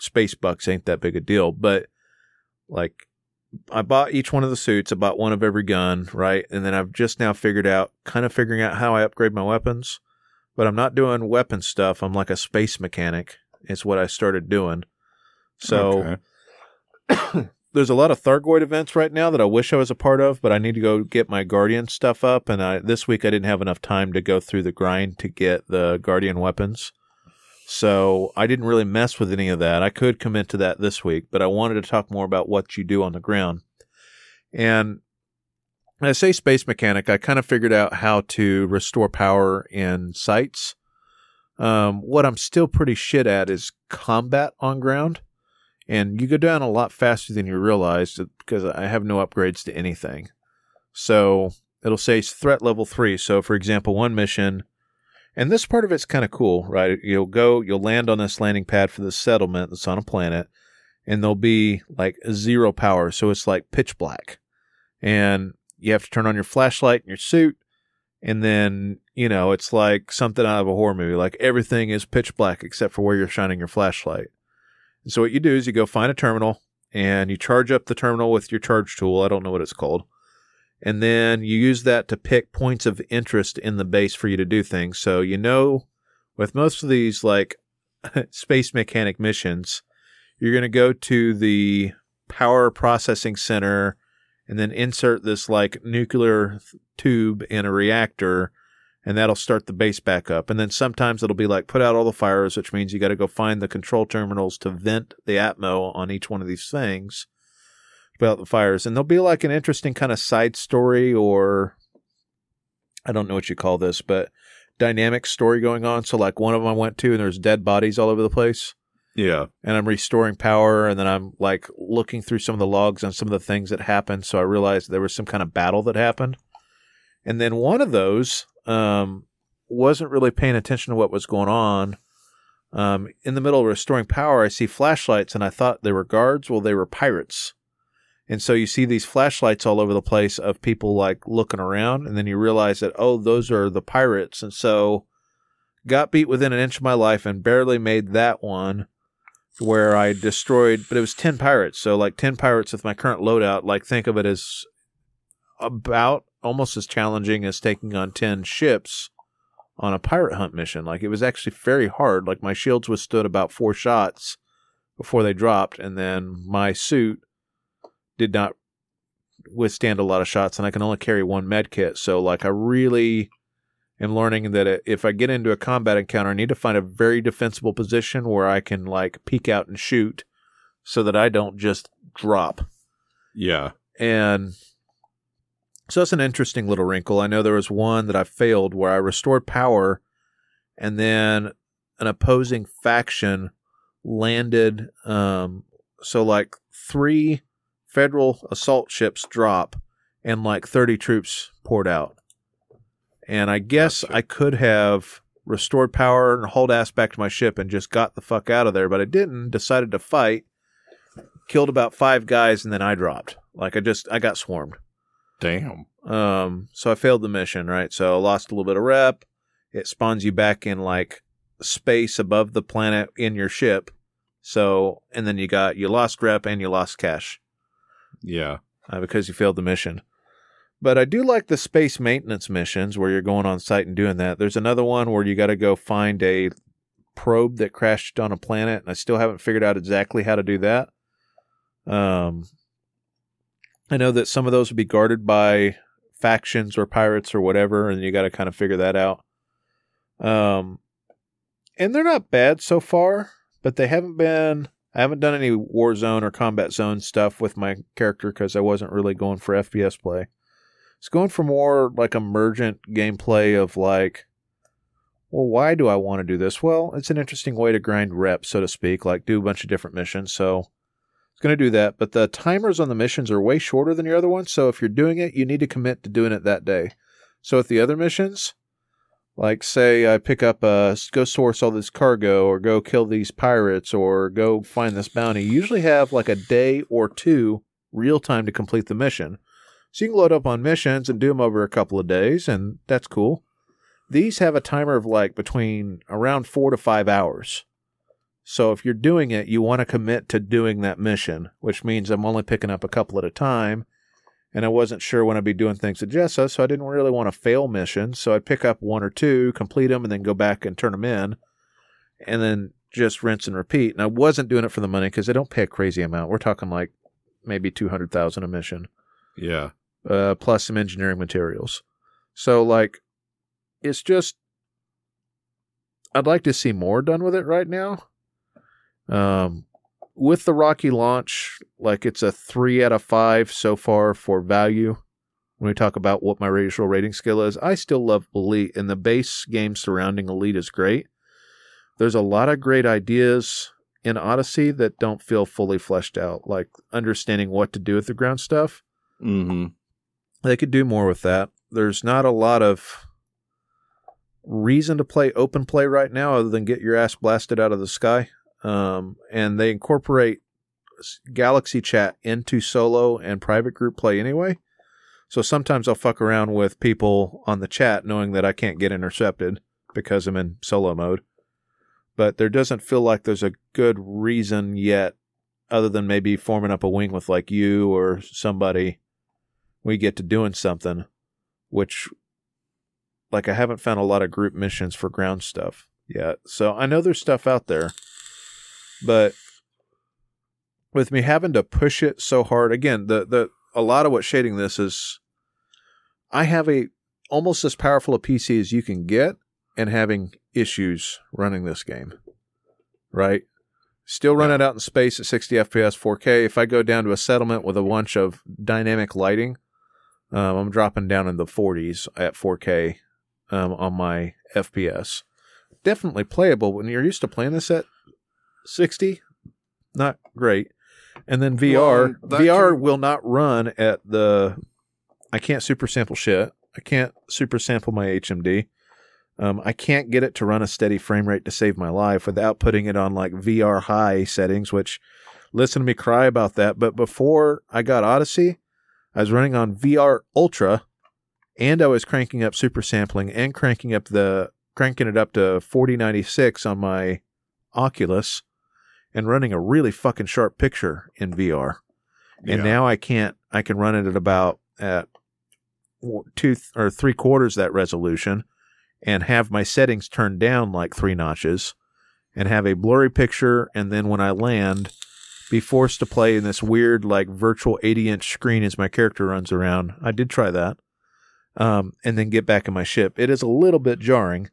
space bucks ain't that big a deal. But like I bought each one of the suits. I bought one of every gun, right? And then I've just now figured out, kind of figuring out how I upgrade my weapons. But I'm not doing weapon stuff. I'm like a space mechanic. Is what I started doing. So Okay. there's a lot of Thargoid events right now that I wish I was a part of, but I need to go get my Guardian stuff up. And I this week I didn't have enough time to go through the grind to get the Guardian weapons. So I didn't really mess with any of that. I could commit to that this week, but I wanted to talk more about what you do on the ground. And I say space mechanic, I kind of figured out how to restore power in sites. Um, what I'm still pretty shit at is combat on ground and you go down a lot faster than you realize because I have no upgrades to anything. So it'll say threat level three. So for example, one mission, and this part of it's kind of cool, right? You'll go, you'll land on this landing pad for this settlement that's on a planet, and there'll be like zero power, so it's like pitch black, and you have to turn on your flashlight and your suit, and then you know it's like something out of a horror movie, like everything is pitch black except for where you're shining your flashlight. And so what you do is you go find a terminal and you charge up the terminal with your charge tool. I don't know what it's called. And then you use that to pick points of interest in the base for you to do things. So you know with most of these like space mechanic missions, you're going to go to the power processing center and then insert this like nuclear tube in a reactor and that'll start the base back up. And then sometimes it'll be like put out all the fires, which means you got to go find the control terminals to vent the Atmo on each one of these things, put out the fires. And there'll be like an interesting kind of side story or I don't know what you call this, but dynamic story going on. So like one of them I went to and there's dead bodies all over the place Yeah. and I'm restoring power and then I'm like looking through some of the logs on some of the things that happened. So I realized there was some kind of battle that happened. And then one of those um, wasn't really paying attention to what was going on. Um, in the middle of restoring power, I see flashlights and I thought they were guards. Well, they were pirates. And so you see these flashlights all over the place of people like looking around, and then you realize that, oh, those are the pirates. And so got beat within an inch of my life and barely made that one where I destroyed, but it was 10 pirates. So, like 10 pirates with my current loadout, like think of it as about almost as challenging as taking on 10 ships on a pirate hunt mission. Like it was actually very hard. Like my shields withstood about four shots before they dropped, and then my suit did not withstand a lot of shots, and I can only carry one med kit. So, like, I really am learning that if I get into a combat encounter, I need to find a very defensible position where I can like peek out and shoot, so that I don't just drop. Yeah. And so that's an interesting little wrinkle. I know there was one that I failed where I restored power and then an opposing faction landed um so like 3 federal assault ships drop and like 30 troops poured out. And I guess I could have restored power and hauled ass back to my ship and just got the fuck out of there, but I didn't. Decided to fight, killed about five guys, and then I dropped. Like I just I got swarmed. Damn. Um, so I failed the mission, right? So I lost a little bit of rep. It spawns you back in like space above the planet in your ship. So and then you got you lost rep and you lost cash Yeah. uh, because you failed the mission. But I do like the space maintenance missions where you're going on site and doing that. There's another one where you got to go find a probe that crashed on a planet, and I still haven't figured out exactly how to do that. Um, I know that some of those would be guarded by factions or pirates or whatever, and you got to kind of figure that out. Um, and they're not bad so far, but they haven't been. I haven't done any war zone or combat zone stuff with my character because I wasn't really going for FPS play. It's going for more like emergent gameplay of like, well, why do I want to do this? Well, it's an interesting way to grind reps, so to speak, like do a bunch of different missions. So it's going to do that. But the timers on the missions are way shorter than your other ones. So if you're doing it, you need to commit to doing it that day. So with the other missions, like say I pick up uh, a go source all this cargo or go kill these pirates or go find this bounty, you usually have like a day or two real time to complete the mission. So you can load up on missions and do them over a couple of days, and that's cool. These have a timer of like between around four to five hours. So if you're doing it, you want to commit to doing that mission, which means I'm only picking up a couple at a time. And I wasn't sure when I'd be doing things at Jessa, so I didn't really want to fail missions. So I'd pick up one or two, complete them, and then go back and turn them in, and then just rinse and repeat. And I wasn't doing it for the money because they don't pay a crazy amount. We're talking like maybe two hundred thousand a mission Yeah. Uh, plus some engineering materials. So, like, it's just, I'd like to see more done with it right now. Um, with the Rocky launch, like, it's a three out of five so far for value. When we talk about what my racial rating scale is, I still love Elite, and the base game surrounding Elite is great. There's a lot of great ideas in Odyssey that don't feel fully fleshed out, like understanding what to do with the ground stuff Mm-hmm. They could do more with that. There's not a lot of reason to play open play right now other than get your ass blasted out of the sky. Um, and they incorporate Galaxy Chat into solo and private group play anyway. So sometimes I'll fuck around with people on the chat knowing that I can't get intercepted because I'm in solo mode. But there doesn't feel like there's a good reason yet, other than maybe forming up a wing with like you or somebody we get to doing something, which, like, I haven't found a lot of group missions for ground stuff yet. So I know there's stuff out there, but with me having to push it so hard, again, the the a lot of what's shading this is I have a almost as powerful a PC as you can get, and having issues running this game, right? Still run it out in space at 60 FPS 4K. If I go down to a settlement with a bunch of dynamic lighting, um, I'm dropping down in the 40s at 4K um, on my FPS. Definitely playable when you're used to playing this at 60. Not great. And then VR, Well, VR can- will not run at the. I can't super sample shit. I can't super sample my HMD. Um, I can't get it to run a steady frame rate to save my life without putting it on like VR high settings, which listen to me cry about that. But before I got Odyssey, I was running on VR Ultra and I was cranking up super sampling and cranking up the cranking it up to 4096 on my Oculus and running a really fucking sharp picture in VR. And Yeah. now I can't I can run it at about at two th- or three quarters that resolution and have my settings turned down like three notches and have a blurry picture and then when I land be forced to play in this weird like virtual 80 inch screen as my character runs around. I did try that. Um, and then get back in my ship. It is a little bit jarring,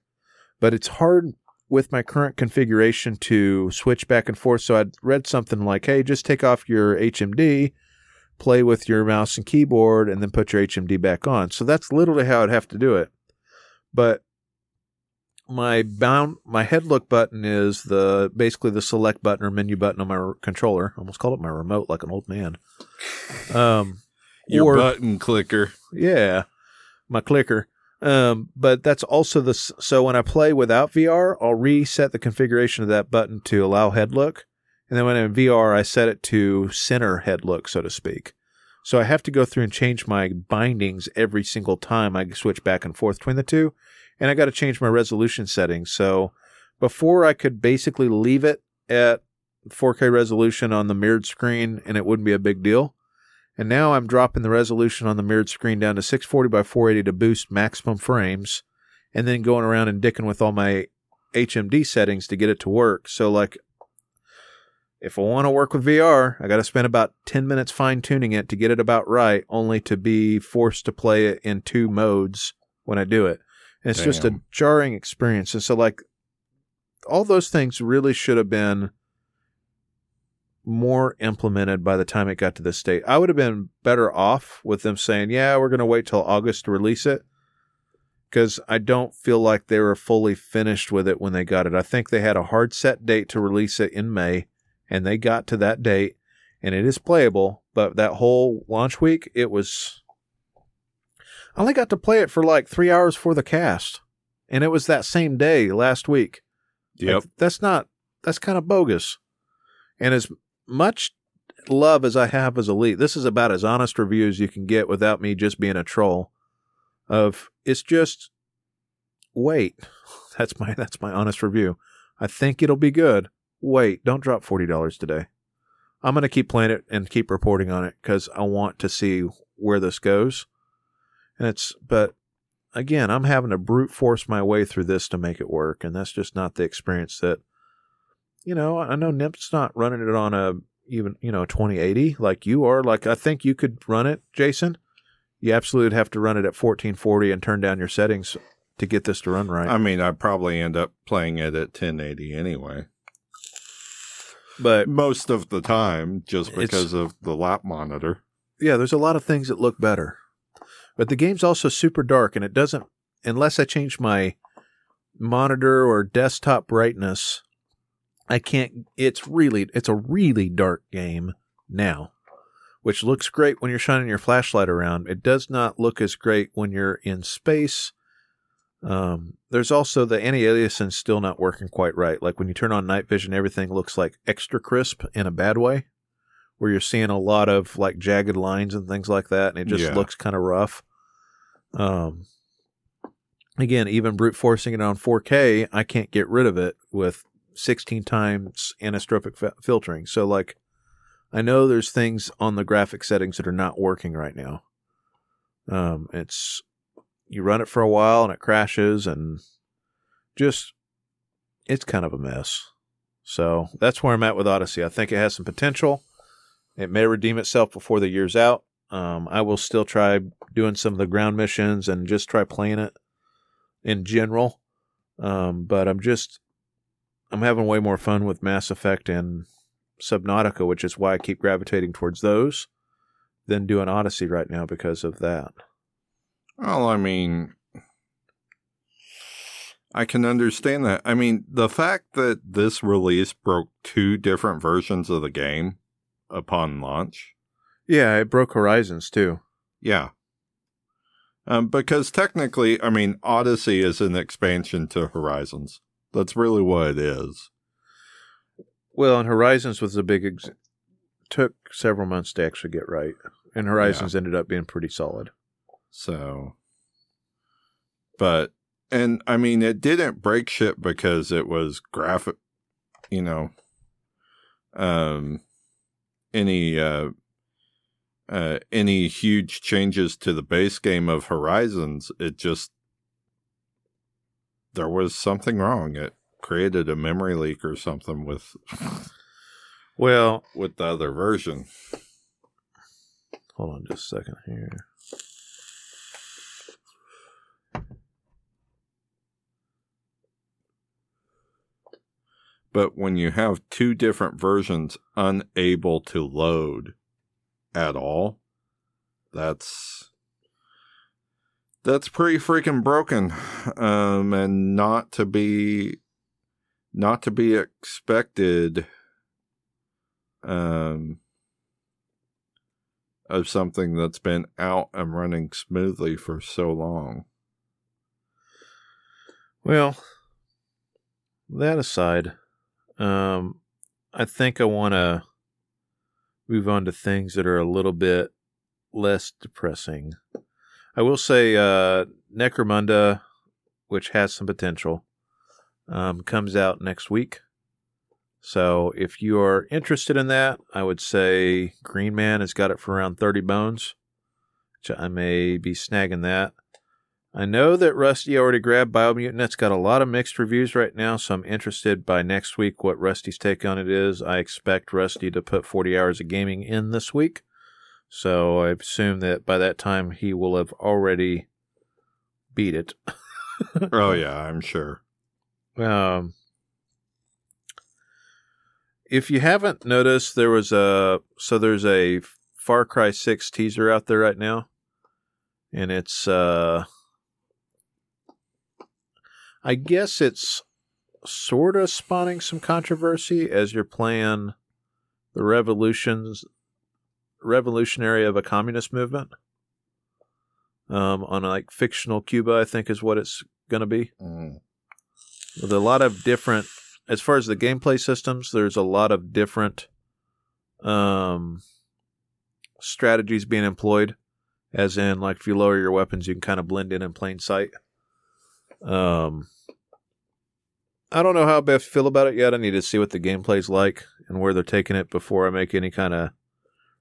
but it's hard with my current configuration to switch back and forth. So I'd read something like, hey, just take off your HMD, play with your mouse and keyboard, and then put your HMD back on. So that's literally how I'd have to do it. But my bound my head look button is the basically the select button or menu button on my controller. Almost called it my remote like an old man. Um, Your or- button clicker. yeah, my clicker. Um, but that's also the so when I play without VR, I'll reset the configuration of that button to allow head look, and then when I'm in VR, I set it to center head look, so to speak. So I have to go through and change my bindings every single time I switch back and forth between the two, and I got to change my resolution settings. So before I could basically leave it at 4K resolution on the mirrored screen, and it wouldn't be a big deal. And now I'm dropping the resolution on the mirrored screen down to 640 by 480 to boost maximum frames, and then going around and dicking with all my HMD settings to get it to work. So, like, if I want to work with VR, I got to spend about 10 minutes fine tuning it to get it about right, only to be forced to play it in two modes when I do it. And it's just a jarring experience. And so, like, all those things really should have been more implemented by the time it got to this state. I would have been better off with them saying, yeah, we're going to wait till August to release it. Because I don't feel like they were fully finished with it when they got it. I think they had a hard set date to release it in May, and they got to that date, and it is playable. But that whole launch week, it was. I only got to play it for like three hours for the cast, and it was that same day last week. Yep. Like, that's not. That's kind of bogus. And as much love as I have as Elite, this is about as honest review as you can get without me just being a troll. Of it's just wait. That's my that's my honest review. I think it'll be good. wait, don't drop forty dollars today. I'm gonna keep playing it and keep reporting on it because I want to see where this goes. And it's but again, I'm having to brute force my way through this to make it work, and that's just not the experience that you know, I know Nip's not running it on a even, you know, 2080 like you are. Like I think you could run it, Jason. You absolutely have to run it at 1440 and turn down your settings to get this to run right. I mean, I'd probably end up playing it at 1080 anyway. but Most of the time, just because of the lap monitor. yeah, there's a lot of things that look better. But the game's also super dark and it doesn't unless I change my monitor or desktop brightness, I can't it's really it's a really dark game now. Which looks great when you're shining your flashlight around. It does not look as great when you're in space. Um, there's also the anti-aliasing still not working quite right. Like when you turn on night vision, everything looks like extra crisp in a bad way where you're seeing a lot of like jagged lines and things like that, and it just Yeah. looks kind of rough. Um, again, even brute forcing it on 4K, I can't get rid of it with 16 times anisotropic fi- filtering. So, like, I know there's things on the graphic settings that are not working right now. Um, it's you run it for a while and it crashes, and just it's kind of a mess. So that's where I'm at with Odyssey. I think it has some potential. It may redeem itself before the year's out. Um, I will still try doing some of the ground missions and just try playing it in general. Um, but I'm just I'm having way more fun with Mass Effect and Subnautica, which is why I keep gravitating towards those than doing Odyssey right now because of that. Well, I mean, I can understand that. I mean, the fact that this release broke two different versions of the game upon launch. Yeah, it broke Horizons too. Yeah. Um, because technically, I mean, Odyssey is an expansion to Horizons. That's really what it is. Well, and Horizons was a big ex- took several months to actually get right, and Horizons ended up being pretty solid. So, but, and I mean, it didn't break shit because it was graphic, you know, um, any, uh, uh, any huge changes to the base game of Horizons. It just, there was something wrong. It created a memory leak or something with, Well, with the other version. hold on just a second here. But when you have two different versions unable to load at all, that's that's pretty freaking broken. Um and not to be not to be expected um of something that's been out and running smoothly for so long. Well, that aside, um, I think I want to move on to things that are a little bit less depressing. I will say, uh, Necromunda, which has some potential, um, comes out next week. So if you are interested in that, I would say Green Man has got it for around 30 bones. I may be snagging that. I know that Rusty already grabbed Biomutant. It's got a lot of mixed reviews right now, so I'm interested by next week what Rusty's take on it is. I expect Rusty to put 40 hours of gaming in this week. So I assume that by that time he will have already beat it. oh yeah, I'm sure. Um, if you haven't noticed, there was a so there's a Far Cry Six teaser out there right now, and it's uh, I guess it's sort of spawning some controversy as you're playing the revolutions revolutionary of a communist movement? Um, on like fictional Cuba, I think is what it's going to be? Mm. with a lot of different as far as the gameplay systems there's a lot of different um strategies being employed as in like if you lower your weapons you can kind of blend in in plain sight um I don't know how I feel about it yet. I need to see what the gameplay's like and where they're taking it before I make any kind of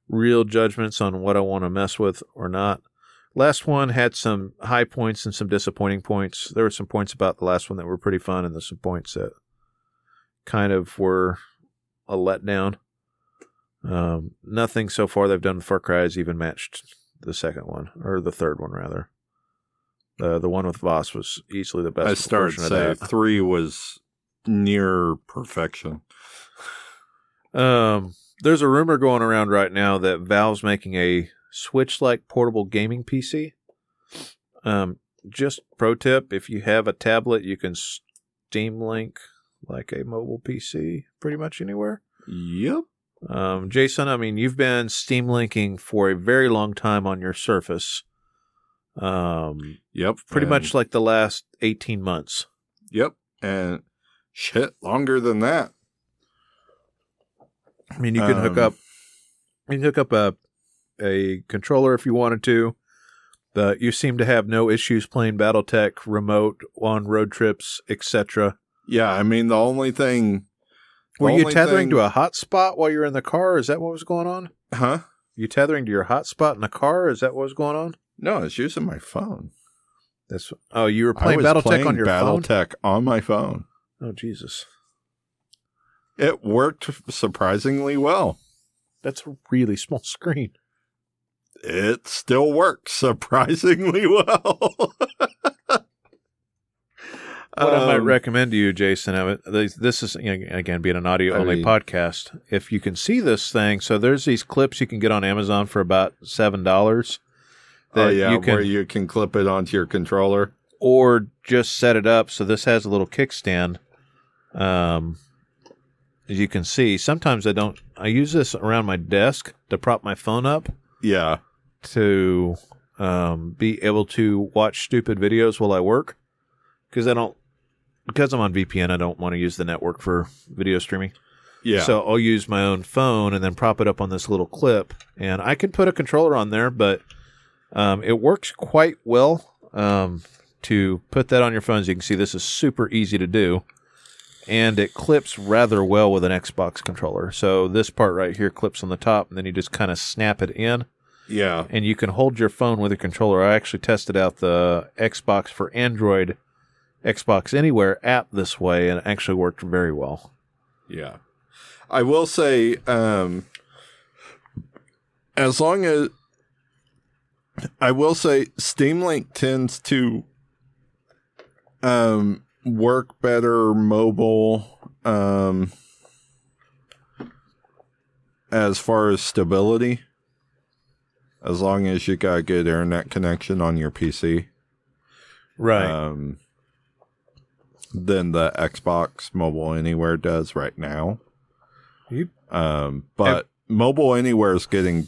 real judgments on what I want to mess with or not. Last one had some high points and some disappointing points. There were some points about the last one that were pretty fun, and there's some points that kind of were a letdown. Um, nothing so far they've done with Far Cry has even matched the second one, or the third one rather. Uh, the one with Vaas was easily the best. I started say three was near perfection. Um, there's a rumor going around right now that Valve's making a Switch-like portable gaming PC. Um, just pro tip: if you have a tablet, you can Steam Link like a mobile PC pretty much anywhere. Yep. Um, Jason, I mean, you've been Steam linking for a very long time on your Surface. Um, yep. Pretty much like the last 18 months. Yep. And shit, longer than that. I mean, you can um, hook up, you can hook up a, a controller if you wanted to, but you seem to have no issues playing BattleTech remote on road trips, etc. Yeah. I mean, the only thing were you tethering thing... to a hotspot while you're in the car? Is that what was going on? Huh? You tethering to your hotspot in the car? Is that what was going on? No, I was using my phone. That's oh, you were playing BattleTech on your Battle phone. BattleTech on my phone. Oh Jesus! It worked surprisingly well. That's a really small screen. It still works surprisingly well. What um, I might um, recommend to you, Jason, this is again being an audio only I mean, podcast. If you can see this thing, so there's these clips you can get on Amazon for about seven dollars. Oh yeah, you can, where you can clip it onto your controller, or just set it up. So this has a little kickstand. Um, as you can see, sometimes I don't. I use this around my desk to prop my phone up. Yeah. To um, be able to watch stupid videos while I work because I don't because I'm on VPN, I don't want to use the network for video streaming. Yeah. So I'll use my own phone and then prop it up on this little clip, and I can put a controller on there, but um, it works quite well um, to put that on your phone. As you can see, this is super easy to do, and it clips rather well with an Xbox controller. So this part right here clips on the top, and then you just kind of snap it in. Yeah. And you can hold your phone with a controller. I actually tested out the Xbox for Android Xbox Anywhere app this way, and it actually worked very well. Yeah, I will say, um, as long as I will say, Steam Link tends to um, work better mobile. Um, as far as stability, as long as you got a good internet connection on your PC. Right. Um, than the Xbox Mobile Anywhere does right now. You, um, but Mobile Anywhere is getting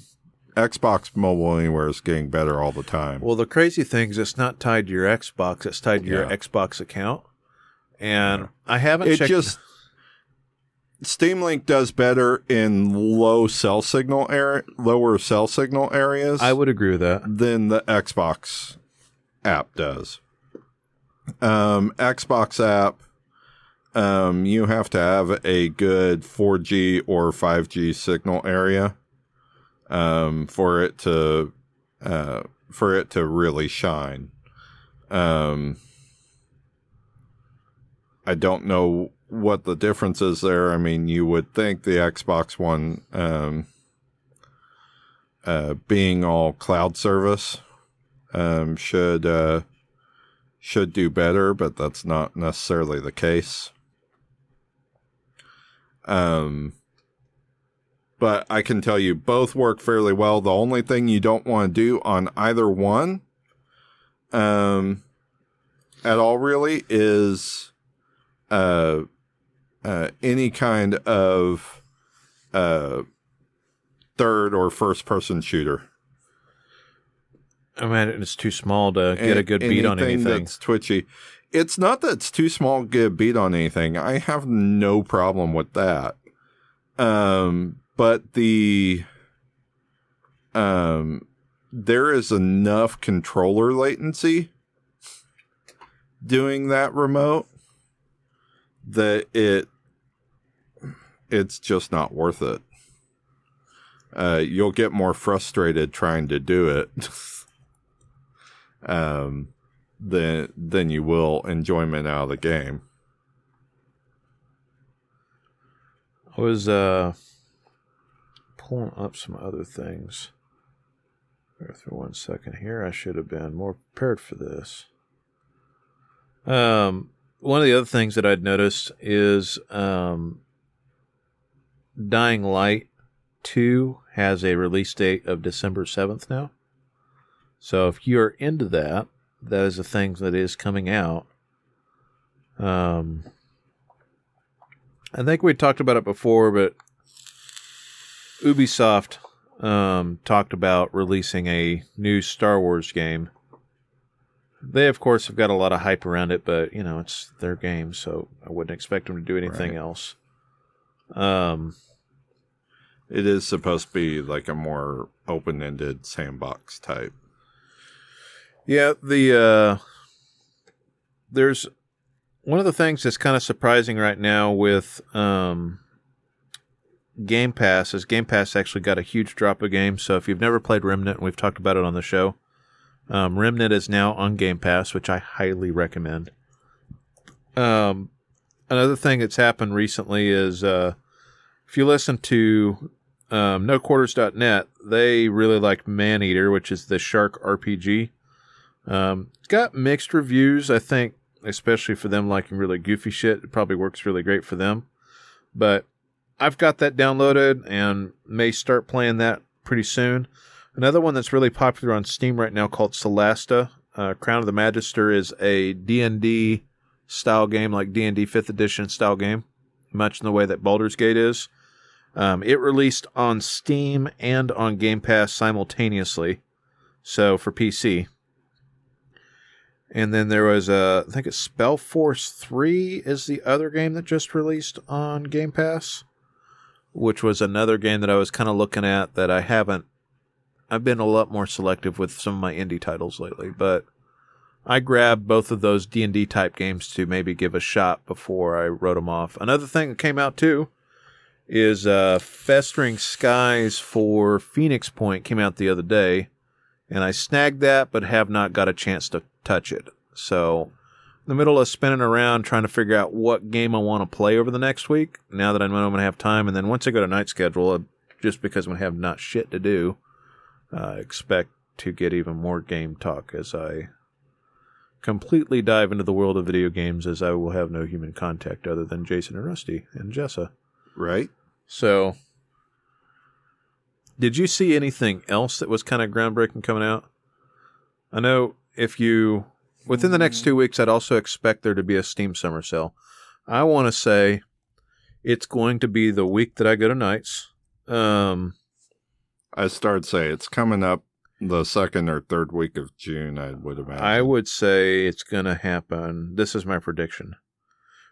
Xbox Mobile Anywhere is getting better all the time. Well, the crazy thing is it's not tied to your Xbox; it's tied to yeah. your Xbox account. And yeah. I haven't. It checked... just Steam Link does better in low cell signal area, lower cell signal areas. I would agree with that. Than the Xbox app does um, Xbox app, um, you have to have a good 4G or 5G signal area um, for it to uh, for it to really shine. Um, I don't know what the difference is there. I mean, you would think the Xbox One um, uh, being all cloud service um, should uh, should do better, but that's not necessarily the case. Um, but I can tell you both work fairly well. The only thing you don't want to do on either one, um, at all really is, uh, uh, any kind of, uh, third or first person shooter. I mean, it's too small to get a good beat on anything. That's twitchy. It's not that it's too small to get a beat on anything. I have no problem with that. Um, but the um, there is enough controller latency doing that remote that it it's just not worth it. Uh, you'll get more frustrated trying to do it um, than than you will enjoyment out of the game. I was uh, pulling up some other things. Bear for one second here. I should have been more prepared for this. Um, one of the other things that I'd noticed is um, Dying Light 2 has a release date of December 7th now. So if you're into that, that is a thing that is coming out. Um, I think we talked about it before, but Ubisoft um, talked about releasing a new Star Wars game. They, of course, have got a lot of hype around it, but you know it's their game, so I wouldn't expect them to do anything Right. else. Um, It is supposed to be like a more open-ended sandbox type. Yeah, the uh there's one of the things that's kind of surprising right now with um Game Pass is Game Pass actually got a huge drop of games. So if you've never played Remnant, and we've talked about it on the show. Um, Remnant is now on Game Pass, which I highly recommend. Um, another thing that's happened recently is uh, if you listen to um, NoQuarters.net, they really like Maneater, which is the shark RPG. Um, it's got mixed reviews, I think, especially for them liking really goofy shit. It probably works really great for them. But I've got that downloaded and may start playing that pretty soon. Another one that's really popular on Steam right now called Solasta. Uh, Crown of the Magister is a D&D style game, like D&D 5th edition style game, much in the way that Baldur's Gate is. Um, it released on Steam and on Game Pass simultaneously, so for PC. And then there was a, I think it's Spellforce 3 is the other game that just released on Game Pass, which was another game that I was kind of looking at that I haven't. I've been a lot more selective with some of my indie titles lately, but I grabbed both of those D&D type games to maybe give a shot before I wrote them off. Another thing that came out too is uh, Festering Skies for Phoenix Point came out the other day, and I snagged that, but have not got a chance to touch it. So, the middle of spinning around trying to figure out what game I want to play over the next week. Now that I know I'm going to have time, and then once I go to night schedule, uh, just because I'm going to have not shit to do, uh, expect to get even more game talk as I completely dive into the world of video games, as I will have no human contact other than Jason and Rusty and Jessa. Right? So, did you see anything else that was kind of groundbreaking coming out? I know if you within the next two weeks, I'd also expect there to be a Steam Summer Sale. I want to say it's going to be the week that I go to nights. Um, I started to say it's coming up the second or third week of June, I would imagine. I would say it's going to happen. This is my prediction.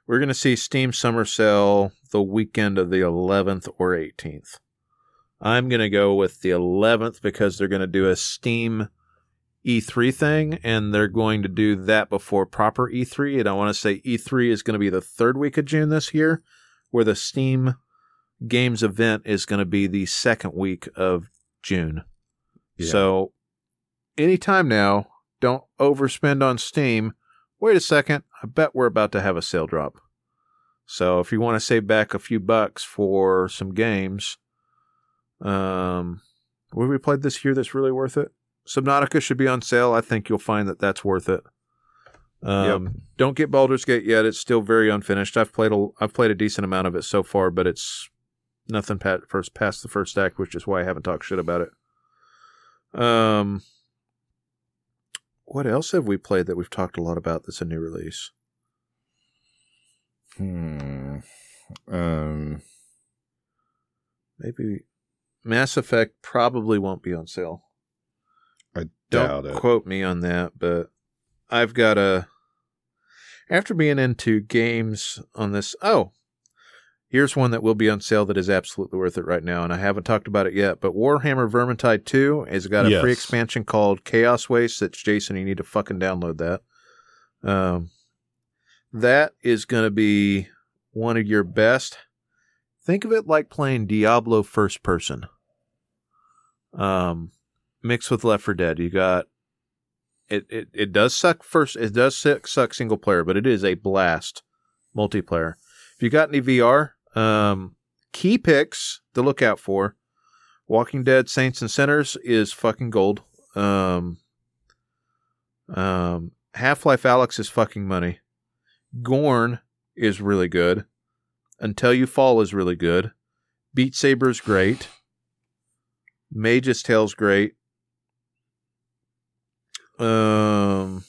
We're going to see Steam Summer Sale the weekend of the 11th or 18th. I'm going to go with the 11th because they're going to do a Steam E3 thing and they're going to do that before proper E3. And I want to say E3 is going to be the third week of June this year, where the Steam Games event is going to be the second week of June. Yeah. So anytime now, don't overspend on Steam. Wait a second, I bet we're about to have a sale drop. So if you want to save back a few bucks for some games, um, what have we played this year that's really worth it? Subnautica should be on sale. I think you'll find that that's worth it. Um, Don't get Baldur's Gate yet. It's still very unfinished. I've played a I've played a decent amount of it so far, but it's nothing pat, first past the first act, which is why I haven't talked shit about it. Um, what else have we played that we've talked a lot about that's a new release? Hmm. Um. Maybe Mass Effect probably won't be on sale. I Don't doubt it. quote me on that, but I've got a. After being into games on this, oh, here's one that will be on sale that is absolutely worth it right now, and I haven't talked about it yet. But Warhammer Vermintide 2 has got a free expansion called Chaos Waste. That's Jason. You need to fucking download that. Um, that is going to be one of your best, think of it like playing Diablo first person. Um, mixed with Left 4 Dead. You got it. It it does suck first. It does suck, suck single player, but it is a blast multiplayer. If you got any VR, um, key picks to look out for. Walking Dead Saints and Sinners is fucking gold. Um, um, Half Life Alyx is fucking money. Gorn is really good. Until You Fall is really good. Beat Saber is great. Mage's Tale's great. Um,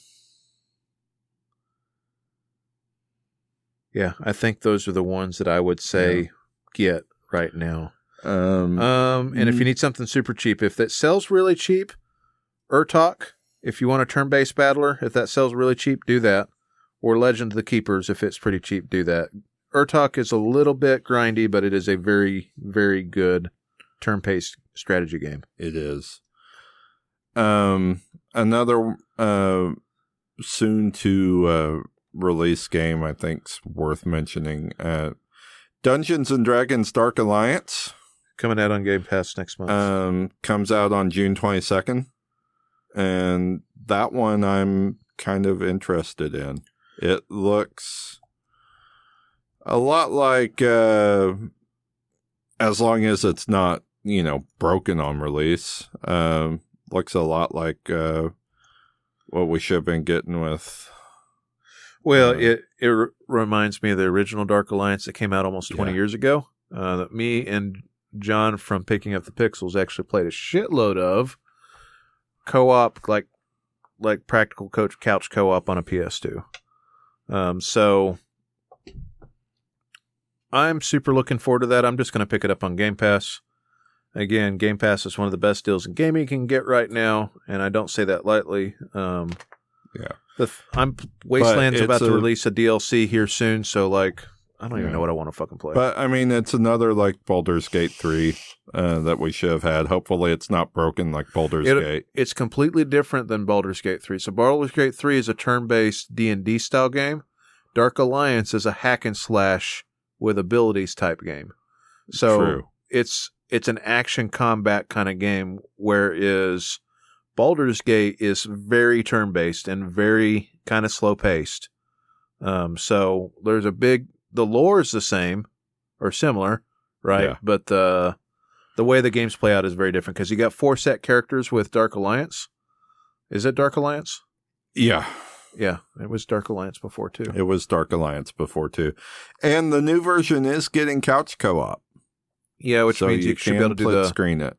yeah, I think those are the ones that I would say get right now. Um, Um, and if you need something super cheap, if that sells really cheap, Urtuk, if you want a turn-based battler, if that sells really cheap, do that. Or Legend of the Keepers, if it's pretty cheap, do that. Urtuk is a little bit grindy, but it is a very, very good turn-based strategy game. It is. Um, another uh, soon to uh, release game I think's worth mentioning. Uh, Dungeons and Dragons: Dark Alliance Coming out on Game Pass next month. um, comes out on June twenty second, and that one I'm kind of interested in. It looks a lot like, uh, as long as it's not you know broken on release. Um, looks a lot like uh, what we should have been getting with. Well, Uh, it it re- reminds me of the original Dark Alliance that came out almost 20 Yeah. years ago. Uh, that me and John from Picking Up the Pixels actually played a shitload of co-op, like like practical coach couch co-op on a PS2. Um, so I'm super looking forward to that. I'm just going to pick it up on Game Pass. Again, Game Pass is one of the best deals in gaming you can get right now, and I don't say that lightly. Um, Yeah. the I'm Wasteland's about to release a DLC here soon, so like I don't even know what I want to fucking play. But I mean, it's another like Baldur's Gate three uh, that we should have had. Hopefully, it's not broken like Baldur's It- Gate. it's completely different than Baldur's Gate 3. So Baldur's Gate 3 is a turn-based D&D style game. Dark Alliance is a hack and slash with abilities type game. So True. it's it's an action combat kind of game whereas Baldur's Gate is very turn-based and very kind of slow-paced. Um so there's a big the lore is the same or similar, right? Yeah. But the the way the games play out is very different because you got four set characters with Dark Alliance. Is it Dark Alliance? Yeah, Yeah, it was Dark Alliance before too. it was Dark Alliance before too, and the new version is getting couch co-op. Yeah, which so means you, you should be able to do the. screen it.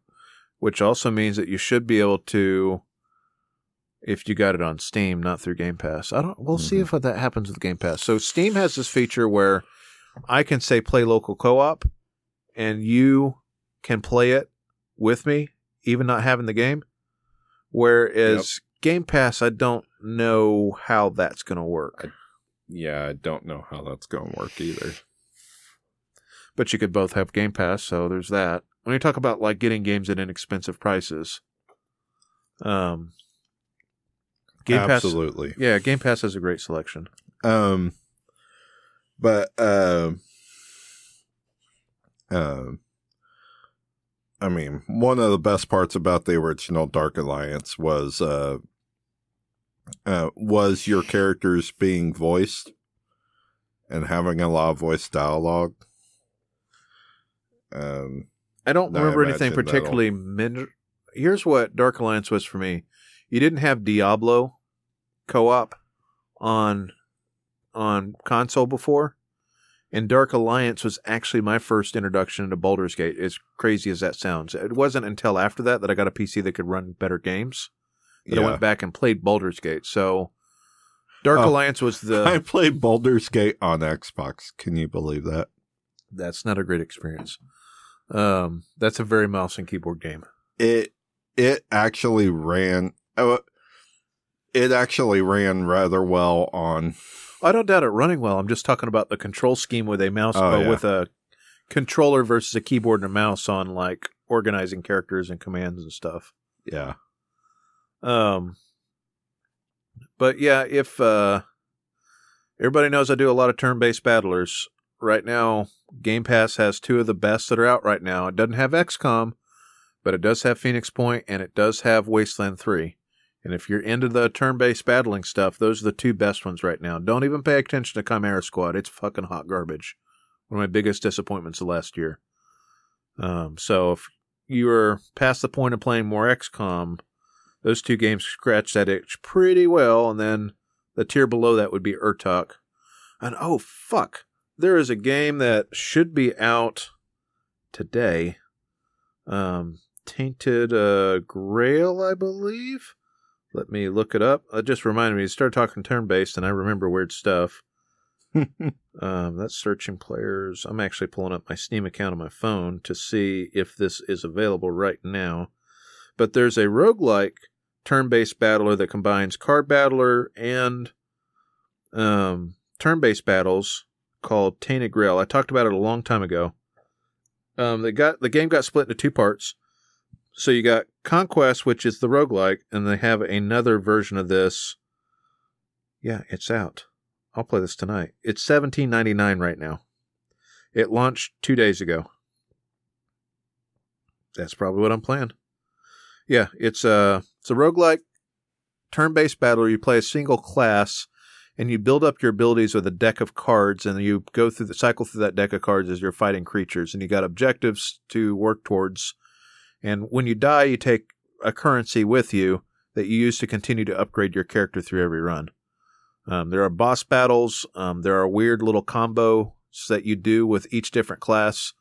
Which also means that you should be able to, if you got it on Steam, not through Game Pass. I don't. We'll see Mhm. if that happens with Game Pass. So Steam has this feature where I can say play local co-op, and you can play it with me, even not having the game. Whereas Game Pass, I don't know how that's going to work. Yeah, I don't know how that's going to work either. But you could both have Game Pass, so there's that. When you talk about like getting games at inexpensive prices, um, Game Pass, Absolutely. yeah, Game Pass has a great selection. Um, but um, um, I mean, one of the best parts about the original Dark Alliance was uh, uh, was your characters being voiced and having a lot of voice dialogue. Um, I don't I remember anything particularly. Min- Here's what Dark Alliance was for me: you didn't have Diablo co-op on on console before, and Dark Alliance was actually my first introduction to Baldur's Gate. As crazy as that sounds, it wasn't until after that that I got a PC that could run better games. that I went back and played Baldur's Gate. So Dark Oh. Alliance was the I played Baldur's Gate on Xbox. Can you believe that? that's not a great experience. Um, that's a very mouse and keyboard game. it it actually ran oh, it actually ran rather well on I don't doubt it running well. I'm just talking about the control scheme with a mouse Oh, uh, yeah. with a controller versus a keyboard and a mouse on like organizing characters and commands and stuff. yeah Um, but yeah, if uh, everybody knows I do a lot of turn-based battlers right now, Game Pass has two of the best that are out right now. It doesn't have XCOM, but it does have Phoenix Point and it does have Wasteland 3. And if you're into the turn based battling stuff, those are the two best ones right now. Don't even pay attention to Chimera Squad. It's fucking hot garbage. One of my biggest disappointments of last year. Um, so if you are past the point of playing more XCOM, those two games scratch that itch pretty well. And then the tier below that would be Urtuk. And oh, fuck. There is a game that should be out today. Um, Tainted uh, Grail, I believe. Let me look it up. It just reminded me. You started talking turn based, and I remember weird stuff. um, that's searching players. I'm actually pulling up my Steam account on my phone to see if this is available right now. But there's a roguelike turn based battler that combines card battler and um, turn based battles called Tainted Grail. I talked about it a long time ago. Um, they got the game got split into two parts. So you got Conquest, which is the roguelike, and they have another version of this. Yeah, it's out. I'll play this tonight. It's seventeen ninety nine right now. It launched two days ago. That's probably what I'm playing. Yeah, it's a it's a roguelike turn based battle. Where You play a single class and you build up your abilities with a deck of cards and you go through the cycle through that deck of cards as you're fighting creatures and you got objectives to work towards. And when you die you take a currency with you that you use to continue to upgrade your character through every run. Um, there are boss battles um, there are weird little combos that you do with each different class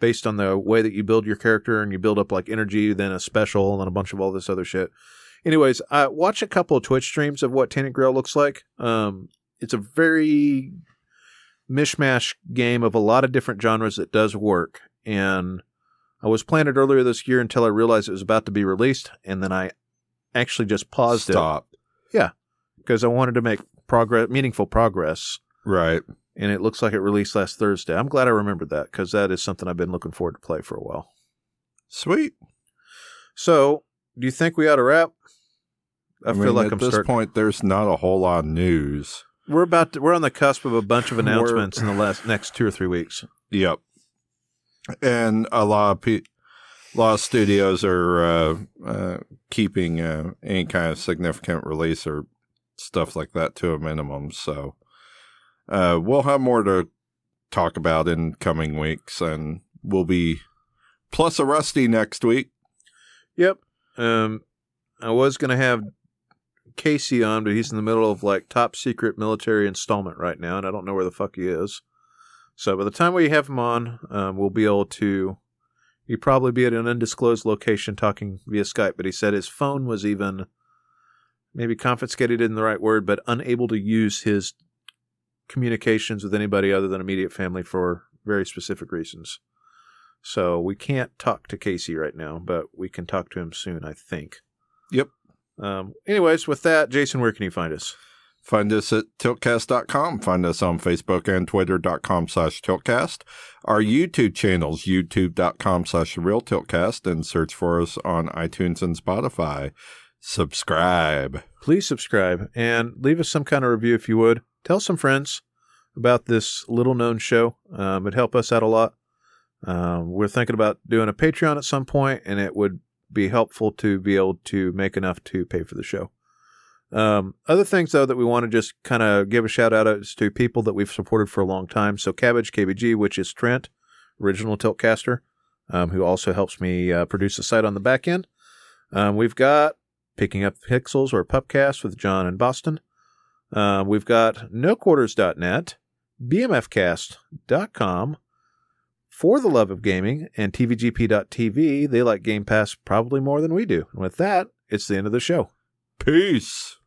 based on the way that you build your character and you build up like energy then a special and a bunch of all this other shit anyways, uh, watch a couple of Twitch streams of what Tainted Grail looks like. Um, it's a very mishmash game of a lot of different genres that does work. And I was playing it earlier this year until I realized it was about to be released, and then I actually just paused Stop. it. Yeah, because I wanted to make progress, meaningful progress. Right. And it looks like it released last Thursday. I'm glad I remembered that because that is something I've been looking forward to play for a while. Sweet. So, do you think we ought to wrap? I, I feel mean, like at I'm this starting. point, there's not a whole lot of news. We're about to, we're on the cusp of a bunch of announcements in the last next two or three weeks. Yep. And a lot of pe- a lot of studios are uh, uh, keeping uh, any kind of significant release or stuff like that to a minimum. So uh, we'll have more to talk about in coming weeks, and we'll be plus a rusty next week. Yep. Um, I was gonna have Casey on, but he's in the middle of like top secret military installment right now, and I don't know where the fuck he is. So by the time we have him on, um, we'll be able to. He'd probably be at an undisclosed location talking via Skype, but he said his phone was even maybe confiscated isn't the right word, but unable to use his communications with anybody other than immediate family for very specific reasons. So we can't talk to Casey right now, but we can talk to him soon, I think. Yep. Um, anyways, with that, Jason, where can you find us? Find us at tiltcast.com. Find us on Facebook and twitter.com slash tiltcast. Our YouTube channels, youtube.com slash real tiltcast, and search for us on iTunes and Spotify. Subscribe. Please subscribe and leave us some kind of review if you would. Tell some friends about this little known show. Um, it'd help us out a lot. Um, we're thinking about doing a Patreon at some point, and it would be helpful to be able to make enough to pay for the show. Um, other things though that we want to just kind of give a shout out is to people that we've supported for a long time. So Cabbage KBG, which is Trent, original Tiltcaster, um, who also helps me uh, produce the site on the back end. Um, we've got Picking Up Pixels or Pupcast with John in Boston. Um, we've got NoQuarters.net, BMFcast.com, For the Love of Gaming, and TVGP.tv. They like Game Pass probably more than we do. And with that, it's the end of the show. Peace.